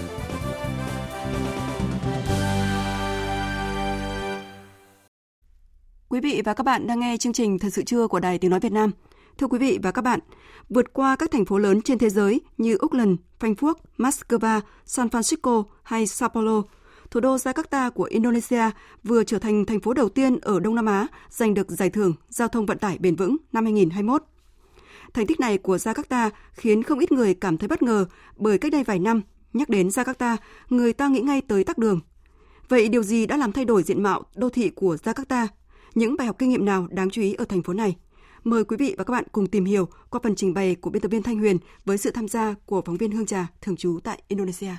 Quý vị và các bạn đang nghe chương trình Thật sự trưa của Đài Tiếng Nói Việt Nam. Thưa quý vị và các bạn, vượt qua các thành phố lớn trên thế giới như Auckland, Frankfurt, Moscow, San Francisco hay Sao Paulo, thủ đô Jakarta của Indonesia vừa trở thành thành phố đầu tiên ở Đông Nam Á giành được giải thưởng giao thông vận tải bền vững năm 2021. Thành tích này của Jakarta khiến không ít người cảm thấy bất ngờ bởi cách đây vài năm, nhắc đến Jakarta, người ta nghĩ ngay tới tắc đường. Vậy điều gì đã làm thay đổi diện mạo đô thị của Jakarta? Những bài học kinh nghiệm nào đáng chú ý ở thành phố này? Mời quý vị và các bạn cùng tìm hiểu qua phần trình bày của biên tập viên Thanh Huyền với sự tham gia của phóng viên Hương Trà, thường trú tại Indonesia.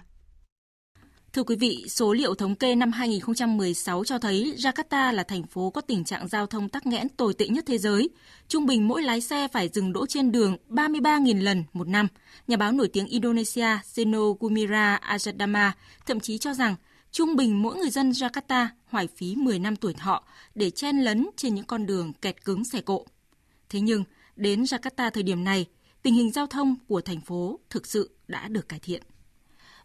Thưa quý vị, số liệu thống kê năm 2016 cho thấy Jakarta là thành phố có tình trạng giao thông tắc nghẽn tồi tệ nhất thế giới. Trung bình mỗi lái xe phải dừng đỗ trên đường 33.000 lần một năm. Nhà báo nổi tiếng Indonesia Seno Gumira Ajadama thậm chí cho rằng trung bình mỗi người dân Jakarta hoài phí 10 năm tuổi thọ để chen lấn trên những con đường kẹt cứng xe cộ. Thế nhưng, đến Jakarta thời điểm này, tình hình giao thông của thành phố thực sự đã được cải thiện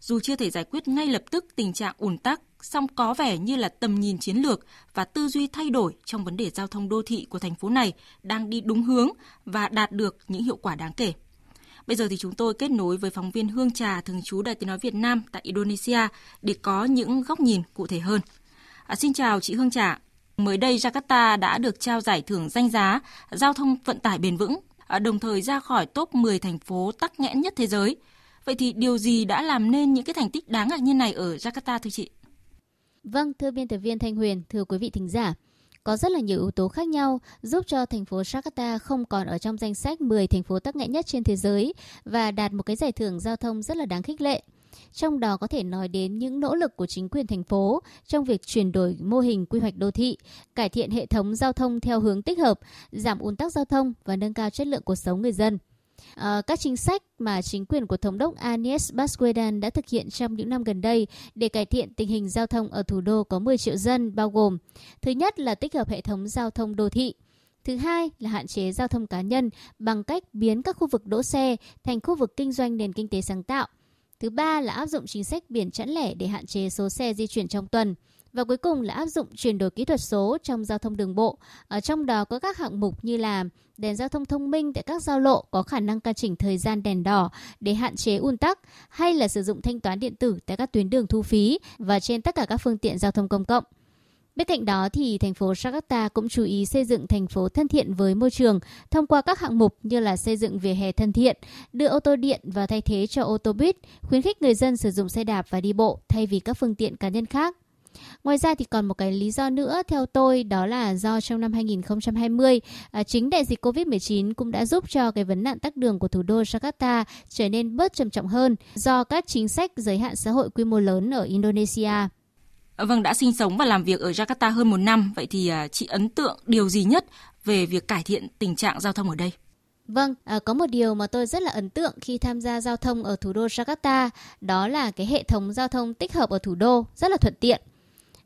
dù chưa thể giải quyết ngay lập tức tình trạng ùn tắc, song có vẻ như là tầm nhìn chiến lược và tư duy thay đổi trong vấn đề giao thông đô thị của thành phố này đang đi đúng hướng và đạt được những hiệu quả đáng kể. Bây giờ thì chúng tôi kết nối với phóng viên Hương Trà thường trú Đài Tiếng nói Việt Nam tại Indonesia để có những góc nhìn cụ thể hơn. À, xin chào chị Hương Trà. Mới đây Jakarta đã được trao giải thưởng danh giá giao thông vận tải bền vững, à, đồng thời ra khỏi top 10 thành phố tắc nghẽn nhất thế giới Vậy thì điều gì đã làm nên những cái thành tích đáng ngạc nhiên này ở Jakarta thưa chị? Vâng, thưa biên tập viên Thanh Huyền, thưa quý vị thính giả. Có rất là nhiều yếu tố khác nhau giúp cho thành phố Jakarta không còn ở trong danh sách 10 thành phố tắc nghẽn nhất trên thế giới và đạt một cái giải thưởng giao thông rất là đáng khích lệ. Trong đó có thể nói đến những nỗ lực của chính quyền thành phố trong việc chuyển đổi mô hình quy hoạch đô thị, cải thiện hệ thống giao thông theo hướng tích hợp, giảm ùn tắc giao thông và nâng cao chất lượng cuộc sống người dân. À, các chính sách mà chính quyền của Thống đốc Anies Baswedan đã thực hiện trong những năm gần đây để cải thiện tình hình giao thông ở thủ đô có 10 triệu dân bao gồm Thứ nhất là tích hợp hệ thống giao thông đô thị. Thứ hai là hạn chế giao thông cá nhân bằng cách biến các khu vực đỗ xe thành khu vực kinh doanh nền kinh tế sáng tạo. Thứ ba là áp dụng chính sách biển chẵn lẻ để hạn chế số xe di chuyển trong tuần. Và cuối cùng là áp dụng chuyển đổi kỹ thuật số trong giao thông đường bộ. Ở trong đó có các hạng mục như là đèn giao thông thông minh tại các giao lộ có khả năng căn chỉnh thời gian đèn đỏ để hạn chế ùn tắc, hay là sử dụng thanh toán điện tử tại các tuyến đường thu phí và trên tất cả các phương tiện giao thông công cộng. Bên cạnh đó thì thành phố Jakarta cũng chú ý xây dựng thành phố thân thiện với môi trường thông qua các hạng mục như là xây dựng vỉa hè thân thiện, đưa ô tô điện và thay thế cho ô tô buýt, khuyến khích người dân sử dụng xe đạp và đi bộ thay vì các phương tiện cá nhân khác. Ngoài ra thì còn một cái lý do nữa theo tôi đó là do trong năm 2020 à, chính đại dịch Covid-19 cũng đã giúp cho cái vấn nạn tắc đường của thủ đô Jakarta trở nên bớt trầm trọng hơn do các chính sách giới hạn xã hội quy mô lớn ở Indonesia. Vâng, đã sinh sống và làm việc ở Jakarta hơn một năm, vậy thì à, chị ấn tượng điều gì nhất về việc cải thiện tình trạng giao thông ở đây? Vâng, à, có một điều mà tôi rất là ấn tượng khi tham gia giao thông ở thủ đô Jakarta, đó là cái hệ thống giao thông tích hợp ở thủ đô rất là thuận tiện.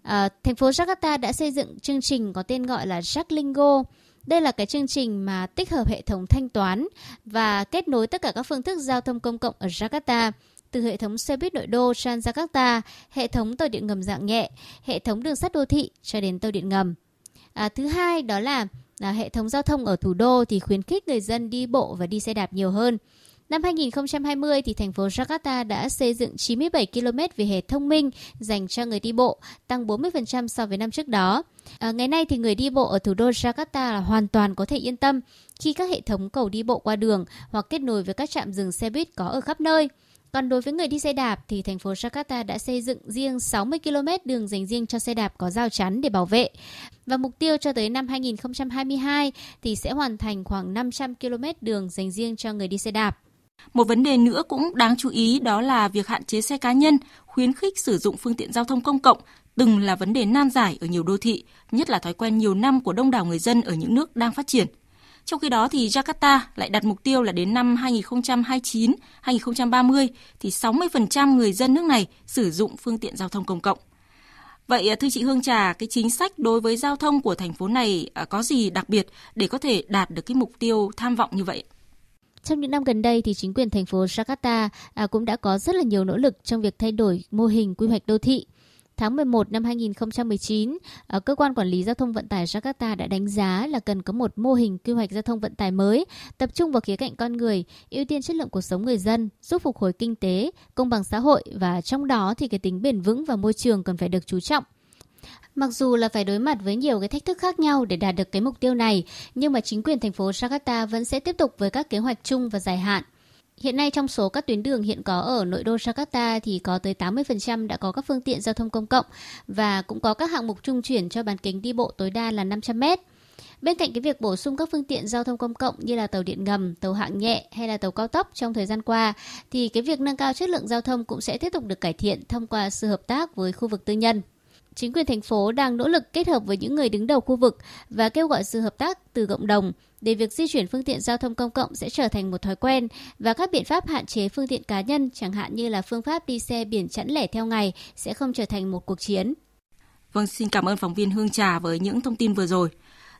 À, thành phố Jakarta đã xây dựng chương trình có tên gọi là Jacklingo. Đây là cái chương trình mà tích hợp hệ thống thanh toán và kết nối tất cả các phương thức giao thông công cộng ở Jakarta từ hệ thống xe buýt nội đô Transjakarta, hệ thống tàu điện ngầm dạng nhẹ, hệ thống đường sắt đô thị cho đến tàu điện ngầm. À, thứ hai đó là, là hệ thống giao thông ở thủ đô thì khuyến khích người dân đi bộ và đi xe đạp nhiều hơn. Năm 2020 thì thành phố Jakarta đã xây dựng 97 km về hè thông minh dành cho người đi bộ, tăng 40% so với năm trước đó. À, ngày nay thì người đi bộ ở thủ đô Jakarta là hoàn toàn có thể yên tâm khi các hệ thống cầu đi bộ qua đường hoặc kết nối với các trạm dừng xe buýt có ở khắp nơi. Còn đối với người đi xe đạp thì thành phố Jakarta đã xây dựng riêng 60 km đường dành riêng cho xe đạp có rào chắn để bảo vệ. Và mục tiêu cho tới năm 2022 thì sẽ hoàn thành khoảng 500 km đường dành riêng cho người đi xe đạp. Một vấn đề nữa cũng đáng chú ý đó là việc hạn chế xe cá nhân, khuyến khích sử dụng phương tiện giao thông công cộng từng là vấn đề nan giải ở nhiều đô thị, nhất là thói quen nhiều năm của đông đảo người dân ở những nước đang phát triển. Trong khi đó thì Jakarta lại đặt mục tiêu là đến năm 2029, 2030 thì 60% người dân nước này sử dụng phương tiện giao thông công cộng. Vậy à, thưa chị Hương Trà, cái chính sách đối với giao thông của thành phố này à, có gì đặc biệt để có thể đạt được cái mục tiêu tham vọng như vậy? Trong những năm gần đây thì chính quyền thành phố Jakarta à, cũng đã có rất là nhiều nỗ lực trong việc thay đổi mô hình quy hoạch đô thị. Tháng 11 năm 2019, ờ, cơ quan quản lý giao thông vận tải Jakarta đã đánh giá là cần có một mô hình quy hoạch giao thông vận tải mới, tập trung vào khía cạnh con người, ưu tiên chất lượng cuộc sống người dân, giúp phục hồi kinh tế, công bằng xã hội và trong đó thì cái tính bền vững và môi trường cần phải được chú trọng. Mặc dù là phải đối mặt với nhiều cái thách thức khác nhau để đạt được cái mục tiêu này, nhưng mà chính quyền thành phố Jakarta vẫn sẽ tiếp tục với các kế hoạch chung và dài hạn. Hiện nay trong số các tuyến đường hiện có ở nội đô Jakarta thì có tới 80% đã có các phương tiện giao thông công cộng và cũng có các hạng mục trung chuyển cho bán kính đi bộ tối đa là 500 m. Bên cạnh cái việc bổ sung các phương tiện giao thông công cộng như là tàu điện ngầm, tàu hạng nhẹ hay là tàu cao tốc trong thời gian qua, thì cái việc nâng cao chất lượng giao thông cũng sẽ tiếp tục được cải thiện thông qua sự hợp tác với khu vực tư nhân. Chính quyền thành phố đang nỗ lực kết hợp với những người đứng đầu khu vực và kêu gọi sự hợp tác từ cộng đồng để việc di chuyển phương tiện giao thông công cộng sẽ trở thành một thói quen và các biện pháp hạn chế phương tiện cá nhân chẳng hạn như là phương pháp đi xe biển chẵn lẻ theo ngày sẽ không trở thành một cuộc chiến. Vâng, xin cảm ơn phóng viên Hương Trà với những thông tin vừa rồi.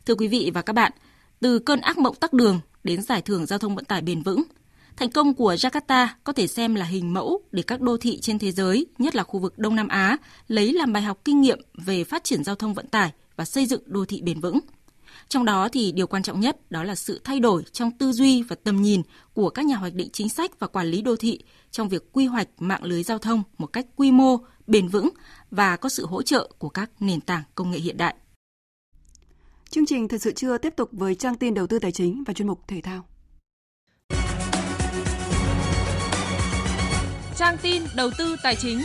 Thưa quý vị và các bạn, từ cơn ác mộng tắc đường đến giải thưởng giao thông vận tải bền vững, thành công của Jakarta có thể xem là hình mẫu để các đô thị trên thế giới, nhất là khu vực Đông Nam Á, lấy làm bài học kinh nghiệm về phát triển giao thông vận tải và xây dựng đô thị bền vững. Trong đó thì điều quan trọng nhất đó là sự thay đổi trong tư duy và tầm nhìn của các nhà hoạch định chính sách và quản lý đô thị trong việc quy hoạch mạng lưới giao thông một cách quy mô, bền vững và có sự hỗ trợ của các nền tảng công nghệ hiện đại. Chương trình thật sự chưa tiếp tục với trang tin đầu tư tài chính và chuyên mục thể thao. Trang tin đầu tư tài chính.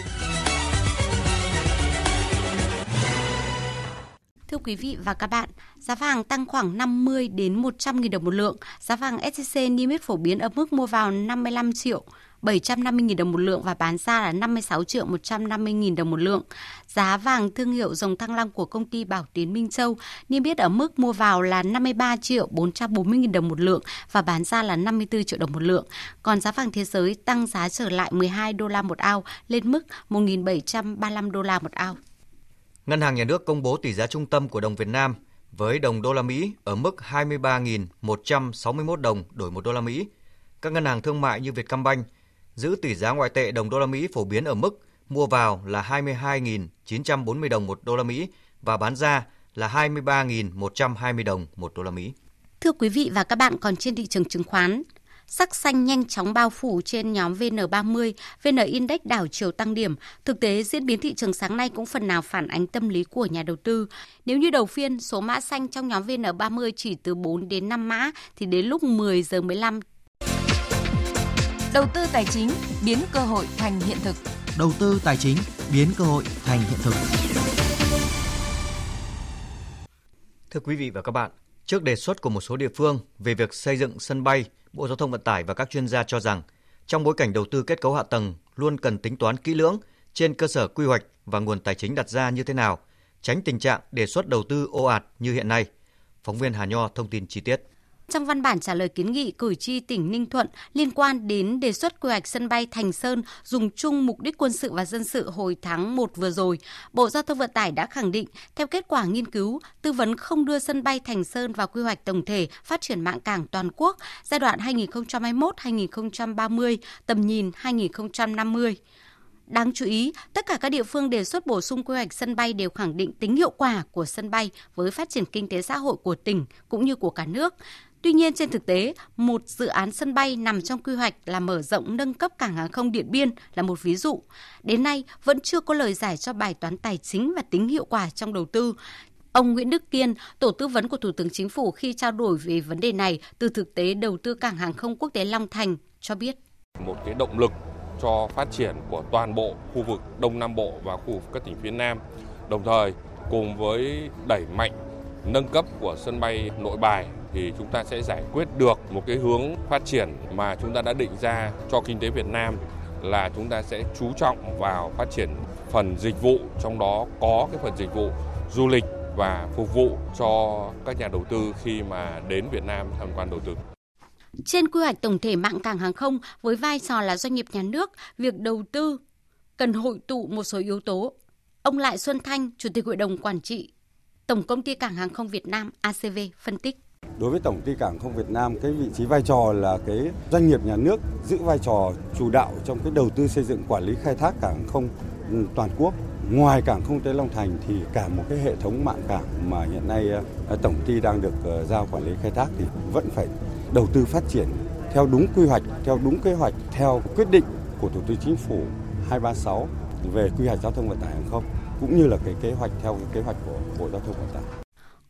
Thưa quý vị và các bạn, giá vàng tăng khoảng 50 đến 100 000 đồng một lượng. Giá vàng SJC niêm yết phổ biến ở mức mua vào 55 triệu 750.000 đồng một lượng và bán ra là 56 triệu 150.000 đồng một lượng. Giá vàng thương hiệu dòng thăng long của công ty Bảo Tiến Minh Châu niêm yết ở mức mua vào là 53 triệu 440.000 đồng một lượng và bán ra là 54 triệu đồng một lượng. Còn giá vàng thế giới tăng giá trở lại 12 đô la một ao, lên mức 1.735 đô la một ao. Ngân hàng Nhà nước công bố tỷ giá trung tâm của đồng Việt Nam với đồng đô la Mỹ ở mức 23.161 đồng đổi 1 đô la Mỹ. Các ngân hàng thương mại như Vietcombank giữ tỷ giá ngoại tệ đồng đô la Mỹ phổ biến ở mức mua vào là 22.940 đồng 1 đô la Mỹ và bán ra là 23.120 đồng 1 đô la Mỹ. Thưa quý vị và các bạn, còn trên thị trường chứng khoán, sắc xanh nhanh chóng bao phủ trên nhóm VN30, VN Index đảo chiều tăng điểm. Thực tế, diễn biến thị trường sáng nay cũng phần nào phản ánh tâm lý của nhà đầu tư. Nếu như đầu phiên, số mã xanh trong nhóm VN30 chỉ từ 4 đến 5 mã, thì đến lúc 10 giờ 15 Đầu tư tài chính biến cơ hội thành hiện thực. Đầu tư tài chính biến cơ hội thành hiện thực. Thưa quý vị và các bạn, trước đề xuất của một số địa phương về việc xây dựng sân bay, Bộ Giao thông Vận tải và các chuyên gia cho rằng trong bối cảnh đầu tư kết cấu hạ tầng luôn cần tính toán kỹ lưỡng trên cơ sở quy hoạch và nguồn tài chính đặt ra như thế nào, tránh tình trạng đề xuất đầu tư ồ ạt như hiện nay. Phóng viên Hà Nho thông tin chi tiết. Trong văn bản trả lời kiến nghị cử tri tỉnh Ninh Thuận liên quan đến đề xuất quy hoạch sân bay Thành Sơn dùng chung mục đích quân sự và dân sự hồi tháng 1 vừa rồi, Bộ Giao thông Vận tải đã khẳng định theo kết quả nghiên cứu, tư vấn không đưa sân bay Thành Sơn vào quy hoạch tổng thể phát triển mạng cảng toàn quốc giai đoạn 2021-2030, tầm nhìn 2050. Đáng chú ý, tất cả các địa phương đề xuất bổ sung quy hoạch sân bay đều khẳng định tính hiệu quả của sân bay với phát triển kinh tế xã hội của tỉnh cũng như của cả nước. Tuy nhiên trên thực tế, một dự án sân bay nằm trong quy hoạch là mở rộng nâng cấp cảng hàng không Điện Biên là một ví dụ. Đến nay vẫn chưa có lời giải cho bài toán tài chính và tính hiệu quả trong đầu tư. Ông Nguyễn Đức Kiên, tổ tư vấn của Thủ tướng Chính phủ khi trao đổi về vấn đề này từ thực tế đầu tư cảng hàng không quốc tế Long Thành cho biết. Một cái động lực cho phát triển của toàn bộ khu vực Đông Nam Bộ và khu vực các tỉnh phía Nam. Đồng thời cùng với đẩy mạnh nâng cấp của sân bay Nội Bài thì chúng ta sẽ giải quyết được một cái hướng phát triển mà chúng ta đã định ra cho kinh tế Việt Nam là chúng ta sẽ chú trọng vào phát triển phần dịch vụ trong đó có cái phần dịch vụ du lịch và phục vụ cho các nhà đầu tư khi mà đến Việt Nam tham quan đầu tư. Trên quy hoạch tổng thể mạng cảng hàng không với vai trò là doanh nghiệp nhà nước, việc đầu tư cần hội tụ một số yếu tố. Ông Lại Xuân Thanh, Chủ tịch Hội đồng Quản trị Tổng Công ty Cảng hàng không Việt Nam ACV phân tích. Đối với Tổng ty Cảng không Việt Nam, cái vị trí vai trò là cái doanh nghiệp nhà nước giữ vai trò chủ đạo trong cái đầu tư xây dựng quản lý khai thác cảng không ừ, toàn quốc. Ngoài cảng không Tây Long Thành thì cả một cái hệ thống mạng cảng mà hiện nay ờ, tổng ty đang được ờ, giao quản lý khai thác thì vẫn phải đầu tư phát triển theo đúng quy hoạch, theo đúng kế hoạch, theo quyết định của Thủ tướng Chính phủ 236 về quy hoạch giao thông vận tải hàng không cũng như là cái kế hoạch theo cái kế hoạch của Bộ Giao thông Vận tải.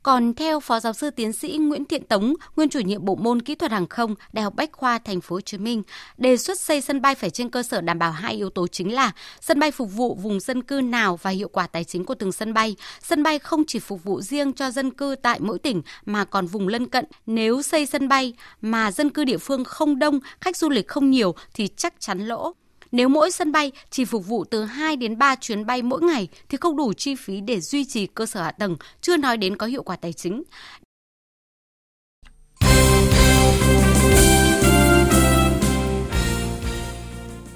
Còn theo Phó Giáo sư Tiến sĩ Nguyễn Thiện Tống, nguyên chủ nhiệm bộ môn kỹ thuật hàng không, Đại học Bách khoa Thành phố Hồ Chí Minh, đề xuất xây sân bay phải trên cơ sở đảm bảo hai yếu tố chính là sân bay phục vụ vùng dân cư nào và hiệu quả tài chính của từng sân bay. Sân bay không chỉ phục vụ riêng cho dân cư tại mỗi tỉnh mà còn vùng lân cận. Nếu xây sân bay mà dân cư địa phương không đông, khách du lịch không nhiều thì chắc chắn lỗ. Nếu mỗi sân bay chỉ phục vụ từ 2 đến 3 chuyến bay mỗi ngày thì không đủ chi phí để duy trì cơ sở hạ tầng, chưa nói đến có hiệu quả tài chính.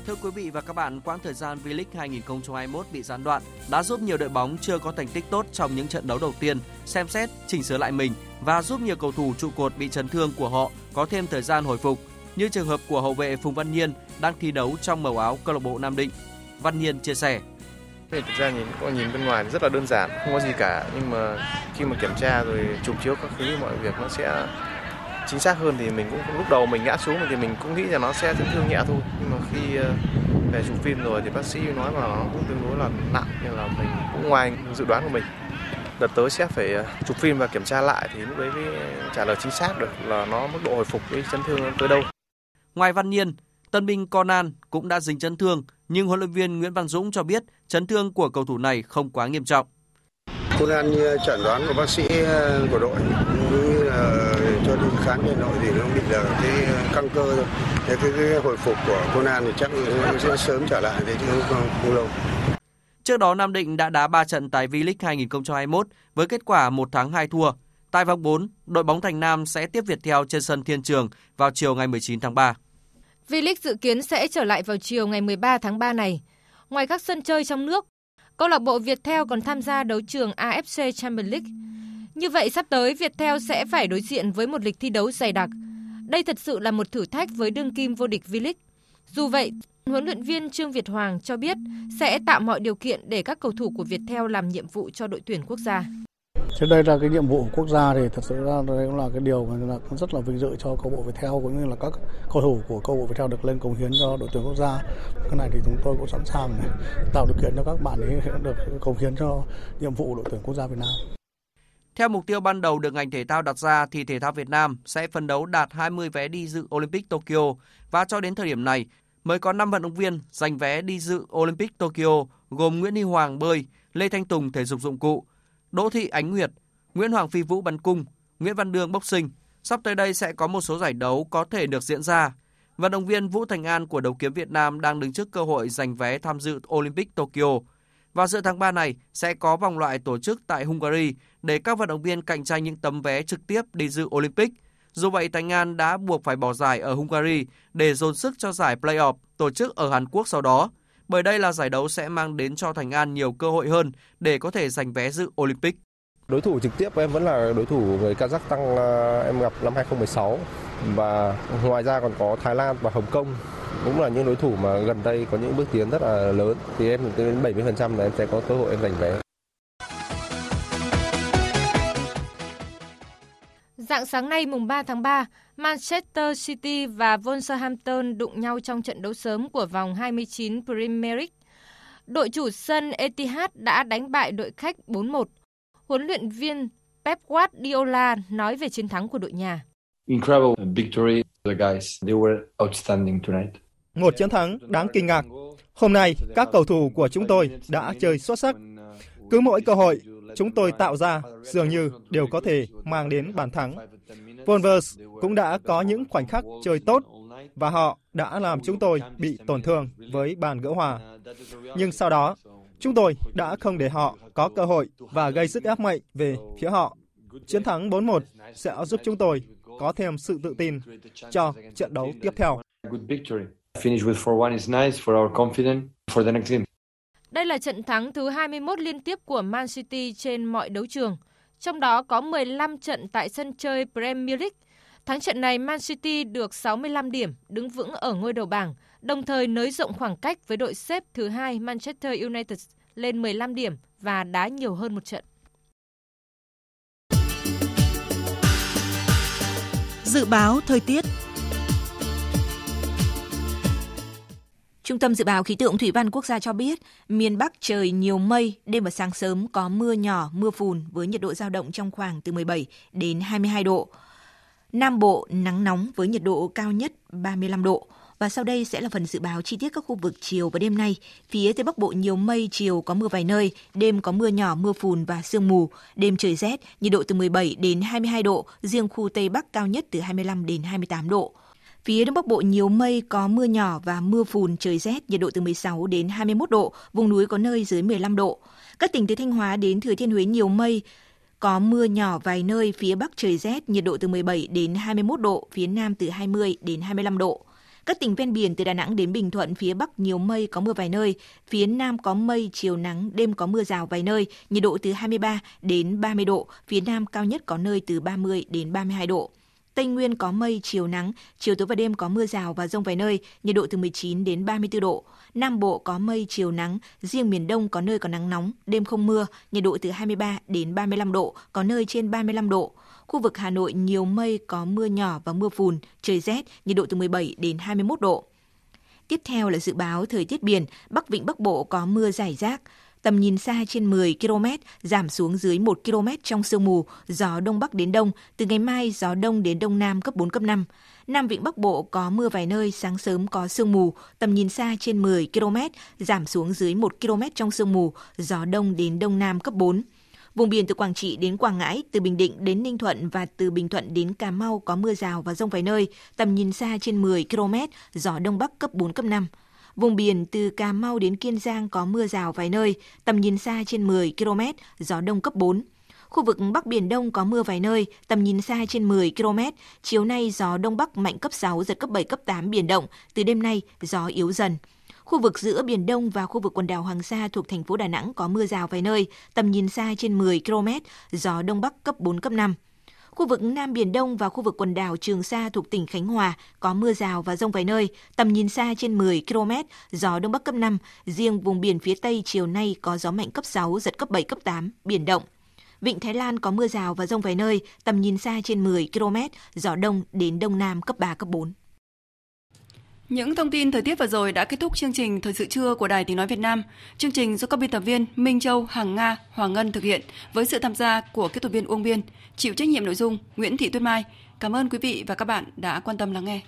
Thưa quý vị và các bạn, quãng thời gian V-League 2021 bị gián đoạn đã giúp nhiều đội bóng chưa có thành tích tốt trong những trận đấu đầu tiên xem xét, chỉnh sửa lại mình và giúp nhiều cầu thủ trụ cột bị chấn thương của họ có thêm thời gian hồi phục như trường hợp của hậu vệ Phùng Văn Nhiên đang thi đấu trong màu áo câu lạc bộ Nam Định. Văn Nhiên chia sẻ. Thì thực ra nhìn có nhìn bên ngoài rất là đơn giản, không có gì cả nhưng mà khi mà kiểm tra rồi chụp chiếu các thứ mọi việc nó sẽ chính xác hơn thì mình cũng lúc đầu mình ngã xuống thì mình cũng nghĩ là nó sẽ chấn thương nhẹ thôi nhưng mà khi ờ, về chụp phim rồi thì bác sĩ nói là nó cũng tương đối là nặng nên là mình cũng ngoài dự đoán của mình đợt tới sẽ phải ờ, chụp phim và kiểm tra lại thì lúc đấy mới trả lời chính xác được là nó mức độ hồi phục với chấn thương tới đâu Ngoài Văn Nhiên, tân binh Conan cũng đã dính chấn thương, nhưng huấn luyện viên Nguyễn Văn Dũng cho biết chấn thương của cầu thủ này không quá nghiêm trọng. Conan như chẩn đoán của bác sĩ ờ, của đội như là cho đi khám cho nội thì nó bị là cái căng cơ thôi. Thế cái, cái hồi phục của Conan thì chắc sẽ sớm trở lại thế chứ không, không lâu. Trước đó Nam Định đã đá 3 trận tại V-League 2021 với kết quả 1 thắng 2 thua. Tại vòng 4, đội bóng Thành Nam sẽ tiếp Việt Theo trên sân Thiên Trường vào chiều ngày 19 tháng 3. V-League dự kiến sẽ trở lại vào chiều ngày 13 tháng 3 này. Ngoài các sân chơi trong nước, câu lạc bộ Viettel còn tham gia đấu trường AFC Champions League. Như vậy sắp tới Viettel sẽ phải đối diện với một lịch thi đấu dày đặc. Đây thật sự là một thử thách với đương kim vô địch V-League. Dù vậy, huấn luyện viên Trương Việt Hoàng cho biết sẽ tạo mọi điều kiện để các cầu thủ của Viettel làm nhiệm vụ cho đội tuyển quốc gia trên đây là cái nhiệm vụ của quốc gia thì thật sự ra đây cũng là cái điều mà là rất là vinh dự cho câu bộ Viettel cũng như là các cầu thủ của câu bộ Viettel được lên cống hiến cho đội tuyển quốc gia. Cái này thì chúng tôi cũng sẵn sàng tạo điều kiện cho các bạn ấy được cống hiến cho nhiệm vụ đội tuyển quốc gia Việt Nam. Theo mục tiêu ban đầu được ngành thể thao đặt ra thì thể thao Việt Nam sẽ phấn đấu đạt 20 vé đi dự Olympic Tokyo và cho đến thời điểm này mới có 5 vận động viên giành vé đi dự Olympic Tokyo gồm Nguyễn Huy Hoàng bơi, Lê Thanh Tùng thể dục dụng cụ, Đỗ Thị Ánh Nguyệt, Nguyễn Hoàng Phi Vũ bắn cung, Nguyễn Văn Đương boxing. Sắp tới đây sẽ có một số giải đấu có thể được diễn ra. Vận động viên Vũ Thành An của đấu kiếm Việt Nam đang đứng trước cơ hội giành vé tham dự Olympic Tokyo. Vào giữa tháng 3 này sẽ có vòng loại tổ chức tại Hungary để các vận động viên cạnh tranh những tấm vé trực tiếp đi dự Olympic. Dù vậy, Thành An đã buộc phải bỏ giải ở Hungary để dồn sức cho giải playoff tổ chức ở Hàn Quốc sau đó bởi đây là giải đấu sẽ mang đến cho Thành An nhiều cơ hội hơn để có thể giành vé dự Olympic. Đối thủ trực tiếp của em vẫn là đối thủ người Kazakhstan à, em gặp năm 2016 và ngoài ra còn có Thái Lan và Hồng Kông cũng là những đối thủ mà gần đây có những bước tiến rất là lớn thì em đến 70% là em sẽ có cơ hội em giành vé. Dạng sáng nay mùng 3 tháng 3, Manchester City và Wolverhampton đụng nhau trong trận đấu sớm của vòng 29 Premier League. Đội chủ sân Etihad đã đánh bại đội khách 4-1. Huấn luyện viên Pep Guardiola nói về chiến thắng của đội nhà. Incredible victory. The guys, they were outstanding tonight. Một chiến thắng đáng kinh ngạc. Hôm nay, các cầu thủ của chúng tôi đã chơi xuất sắc. Cứ mỗi cơ hội, chúng tôi tạo ra dường như đều có thể mang đến bàn thắng. Wolves cũng đã có những khoảnh khắc chơi tốt và họ đã làm chúng tôi bị tổn thương với bàn gỡ hòa. Nhưng sau đó, chúng tôi đã không để họ có cơ hội và gây sức ép mạnh về phía họ. Chiến thắng 4-1 sẽ giúp chúng tôi có thêm sự tự tin cho trận đấu tiếp theo. Đây là trận thắng thứ 21 liên tiếp của Man City trên mọi đấu trường, trong đó có 15 trận tại sân chơi Premier League. Thắng trận này, Man City được 65 điểm, đứng vững ở ngôi đầu bảng, đồng thời nới rộng khoảng cách với đội xếp thứ hai Manchester United lên 15 điểm và đá nhiều hơn một trận. Dự báo thời tiết Trung tâm Dự báo Khí tượng Thủy văn Quốc gia cho biết, miền Bắc trời nhiều mây, đêm và sáng sớm có mưa nhỏ, mưa phùn với nhiệt độ giao động trong khoảng từ 17 đến 22 độ. Nam Bộ nắng nóng với nhiệt độ cao nhất 35 độ. Và sau đây sẽ là phần dự báo chi tiết các khu vực chiều và đêm nay. Phía Tây Bắc Bộ nhiều mây, chiều có mưa vài nơi, đêm có mưa nhỏ, mưa phùn và sương mù. Đêm trời rét, nhiệt độ từ 17 đến 22 độ, riêng khu Tây Bắc cao nhất từ 25 đến 28 độ. Phía Đông Bắc Bộ nhiều mây, có mưa nhỏ và mưa phùn, trời rét, nhiệt độ từ 16 đến 21 độ, vùng núi có nơi dưới 15 độ. Các tỉnh từ Thanh Hóa đến Thừa Thiên Huế nhiều mây, có mưa nhỏ vài nơi, phía Bắc trời rét, nhiệt độ từ 17 đến 21 độ, phía Nam từ 20 đến 25 độ. Các tỉnh ven biển từ Đà Nẵng đến Bình Thuận, phía Bắc nhiều mây có mưa vài nơi, phía Nam có mây, chiều nắng, đêm có mưa rào vài nơi, nhiệt độ từ 23 đến 30 độ, phía Nam cao nhất có nơi từ 30 đến 32 độ. Tây Nguyên có mây, chiều nắng, chiều tối và đêm có mưa rào và rông vài nơi, nhiệt độ từ 19 đến 34 độ. Nam Bộ có mây, chiều nắng, riêng miền Đông có nơi có nắng nóng, đêm không mưa, nhiệt độ từ 23 đến 35 độ, có nơi trên 35 độ. Khu vực Hà Nội nhiều mây, có mưa nhỏ và mưa phùn, trời rét, nhiệt độ từ 17 đến 21 độ. Tiếp theo là dự báo thời tiết biển, Bắc Vịnh Bắc Bộ có mưa rải rác, tầm nhìn xa trên 10 km, giảm xuống dưới 1 km trong sương mù, gió đông bắc đến đông, từ ngày mai gió đông đến đông nam cấp 4 cấp 5. Nam Vịnh Bắc Bộ có mưa vài nơi, sáng sớm có sương mù, tầm nhìn xa trên 10 km, giảm xuống dưới 1 km trong sương mù, gió đông đến đông nam cấp 4. Vùng biển từ Quảng Trị đến Quảng Ngãi, từ Bình Định đến Ninh Thuận và từ Bình Thuận đến Cà Mau có mưa rào và rông vài nơi, tầm nhìn xa trên 10 km, gió đông bắc cấp 4 cấp 5. Vùng biển từ Cà Mau đến Kiên Giang có mưa rào vài nơi, tầm nhìn xa trên 10 km, gió đông cấp 4. Khu vực Bắc Biển Đông có mưa vài nơi, tầm nhìn xa trên 10 km. Chiều nay gió Đông Bắc mạnh cấp 6, giật cấp 7, cấp 8 biển động. Từ đêm nay, gió yếu dần. Khu vực giữa Biển Đông và khu vực quần đảo Hoàng Sa thuộc thành phố Đà Nẵng có mưa rào vài nơi, tầm nhìn xa trên 10 km, gió Đông Bắc cấp 4, cấp 5. Khu vực Nam Biển Đông và khu vực quần đảo Trường Sa thuộc tỉnh Khánh Hòa có mưa rào và rông vài nơi, tầm nhìn xa trên 10 km, gió Đông Bắc cấp 5. Riêng vùng biển phía Tây chiều nay có gió mạnh cấp 6, giật cấp 7, cấp 8, biển động. Vịnh Thái Lan có mưa rào và rông vài nơi, tầm nhìn xa trên 10 km, gió đông đến đông nam cấp 3, cấp 4. Những thông tin thời tiết vừa rồi đã kết thúc chương trình Thời sự trưa của Đài Tiếng Nói Việt Nam. Chương trình do các biên tập viên Minh Châu, Hằng Nga, Hoàng Ngân thực hiện với sự tham gia của kỹ thuật viên Uông Biên, chịu trách nhiệm nội dung Nguyễn Thị Tuyết Mai. Cảm ơn quý vị và các bạn đã quan tâm lắng nghe.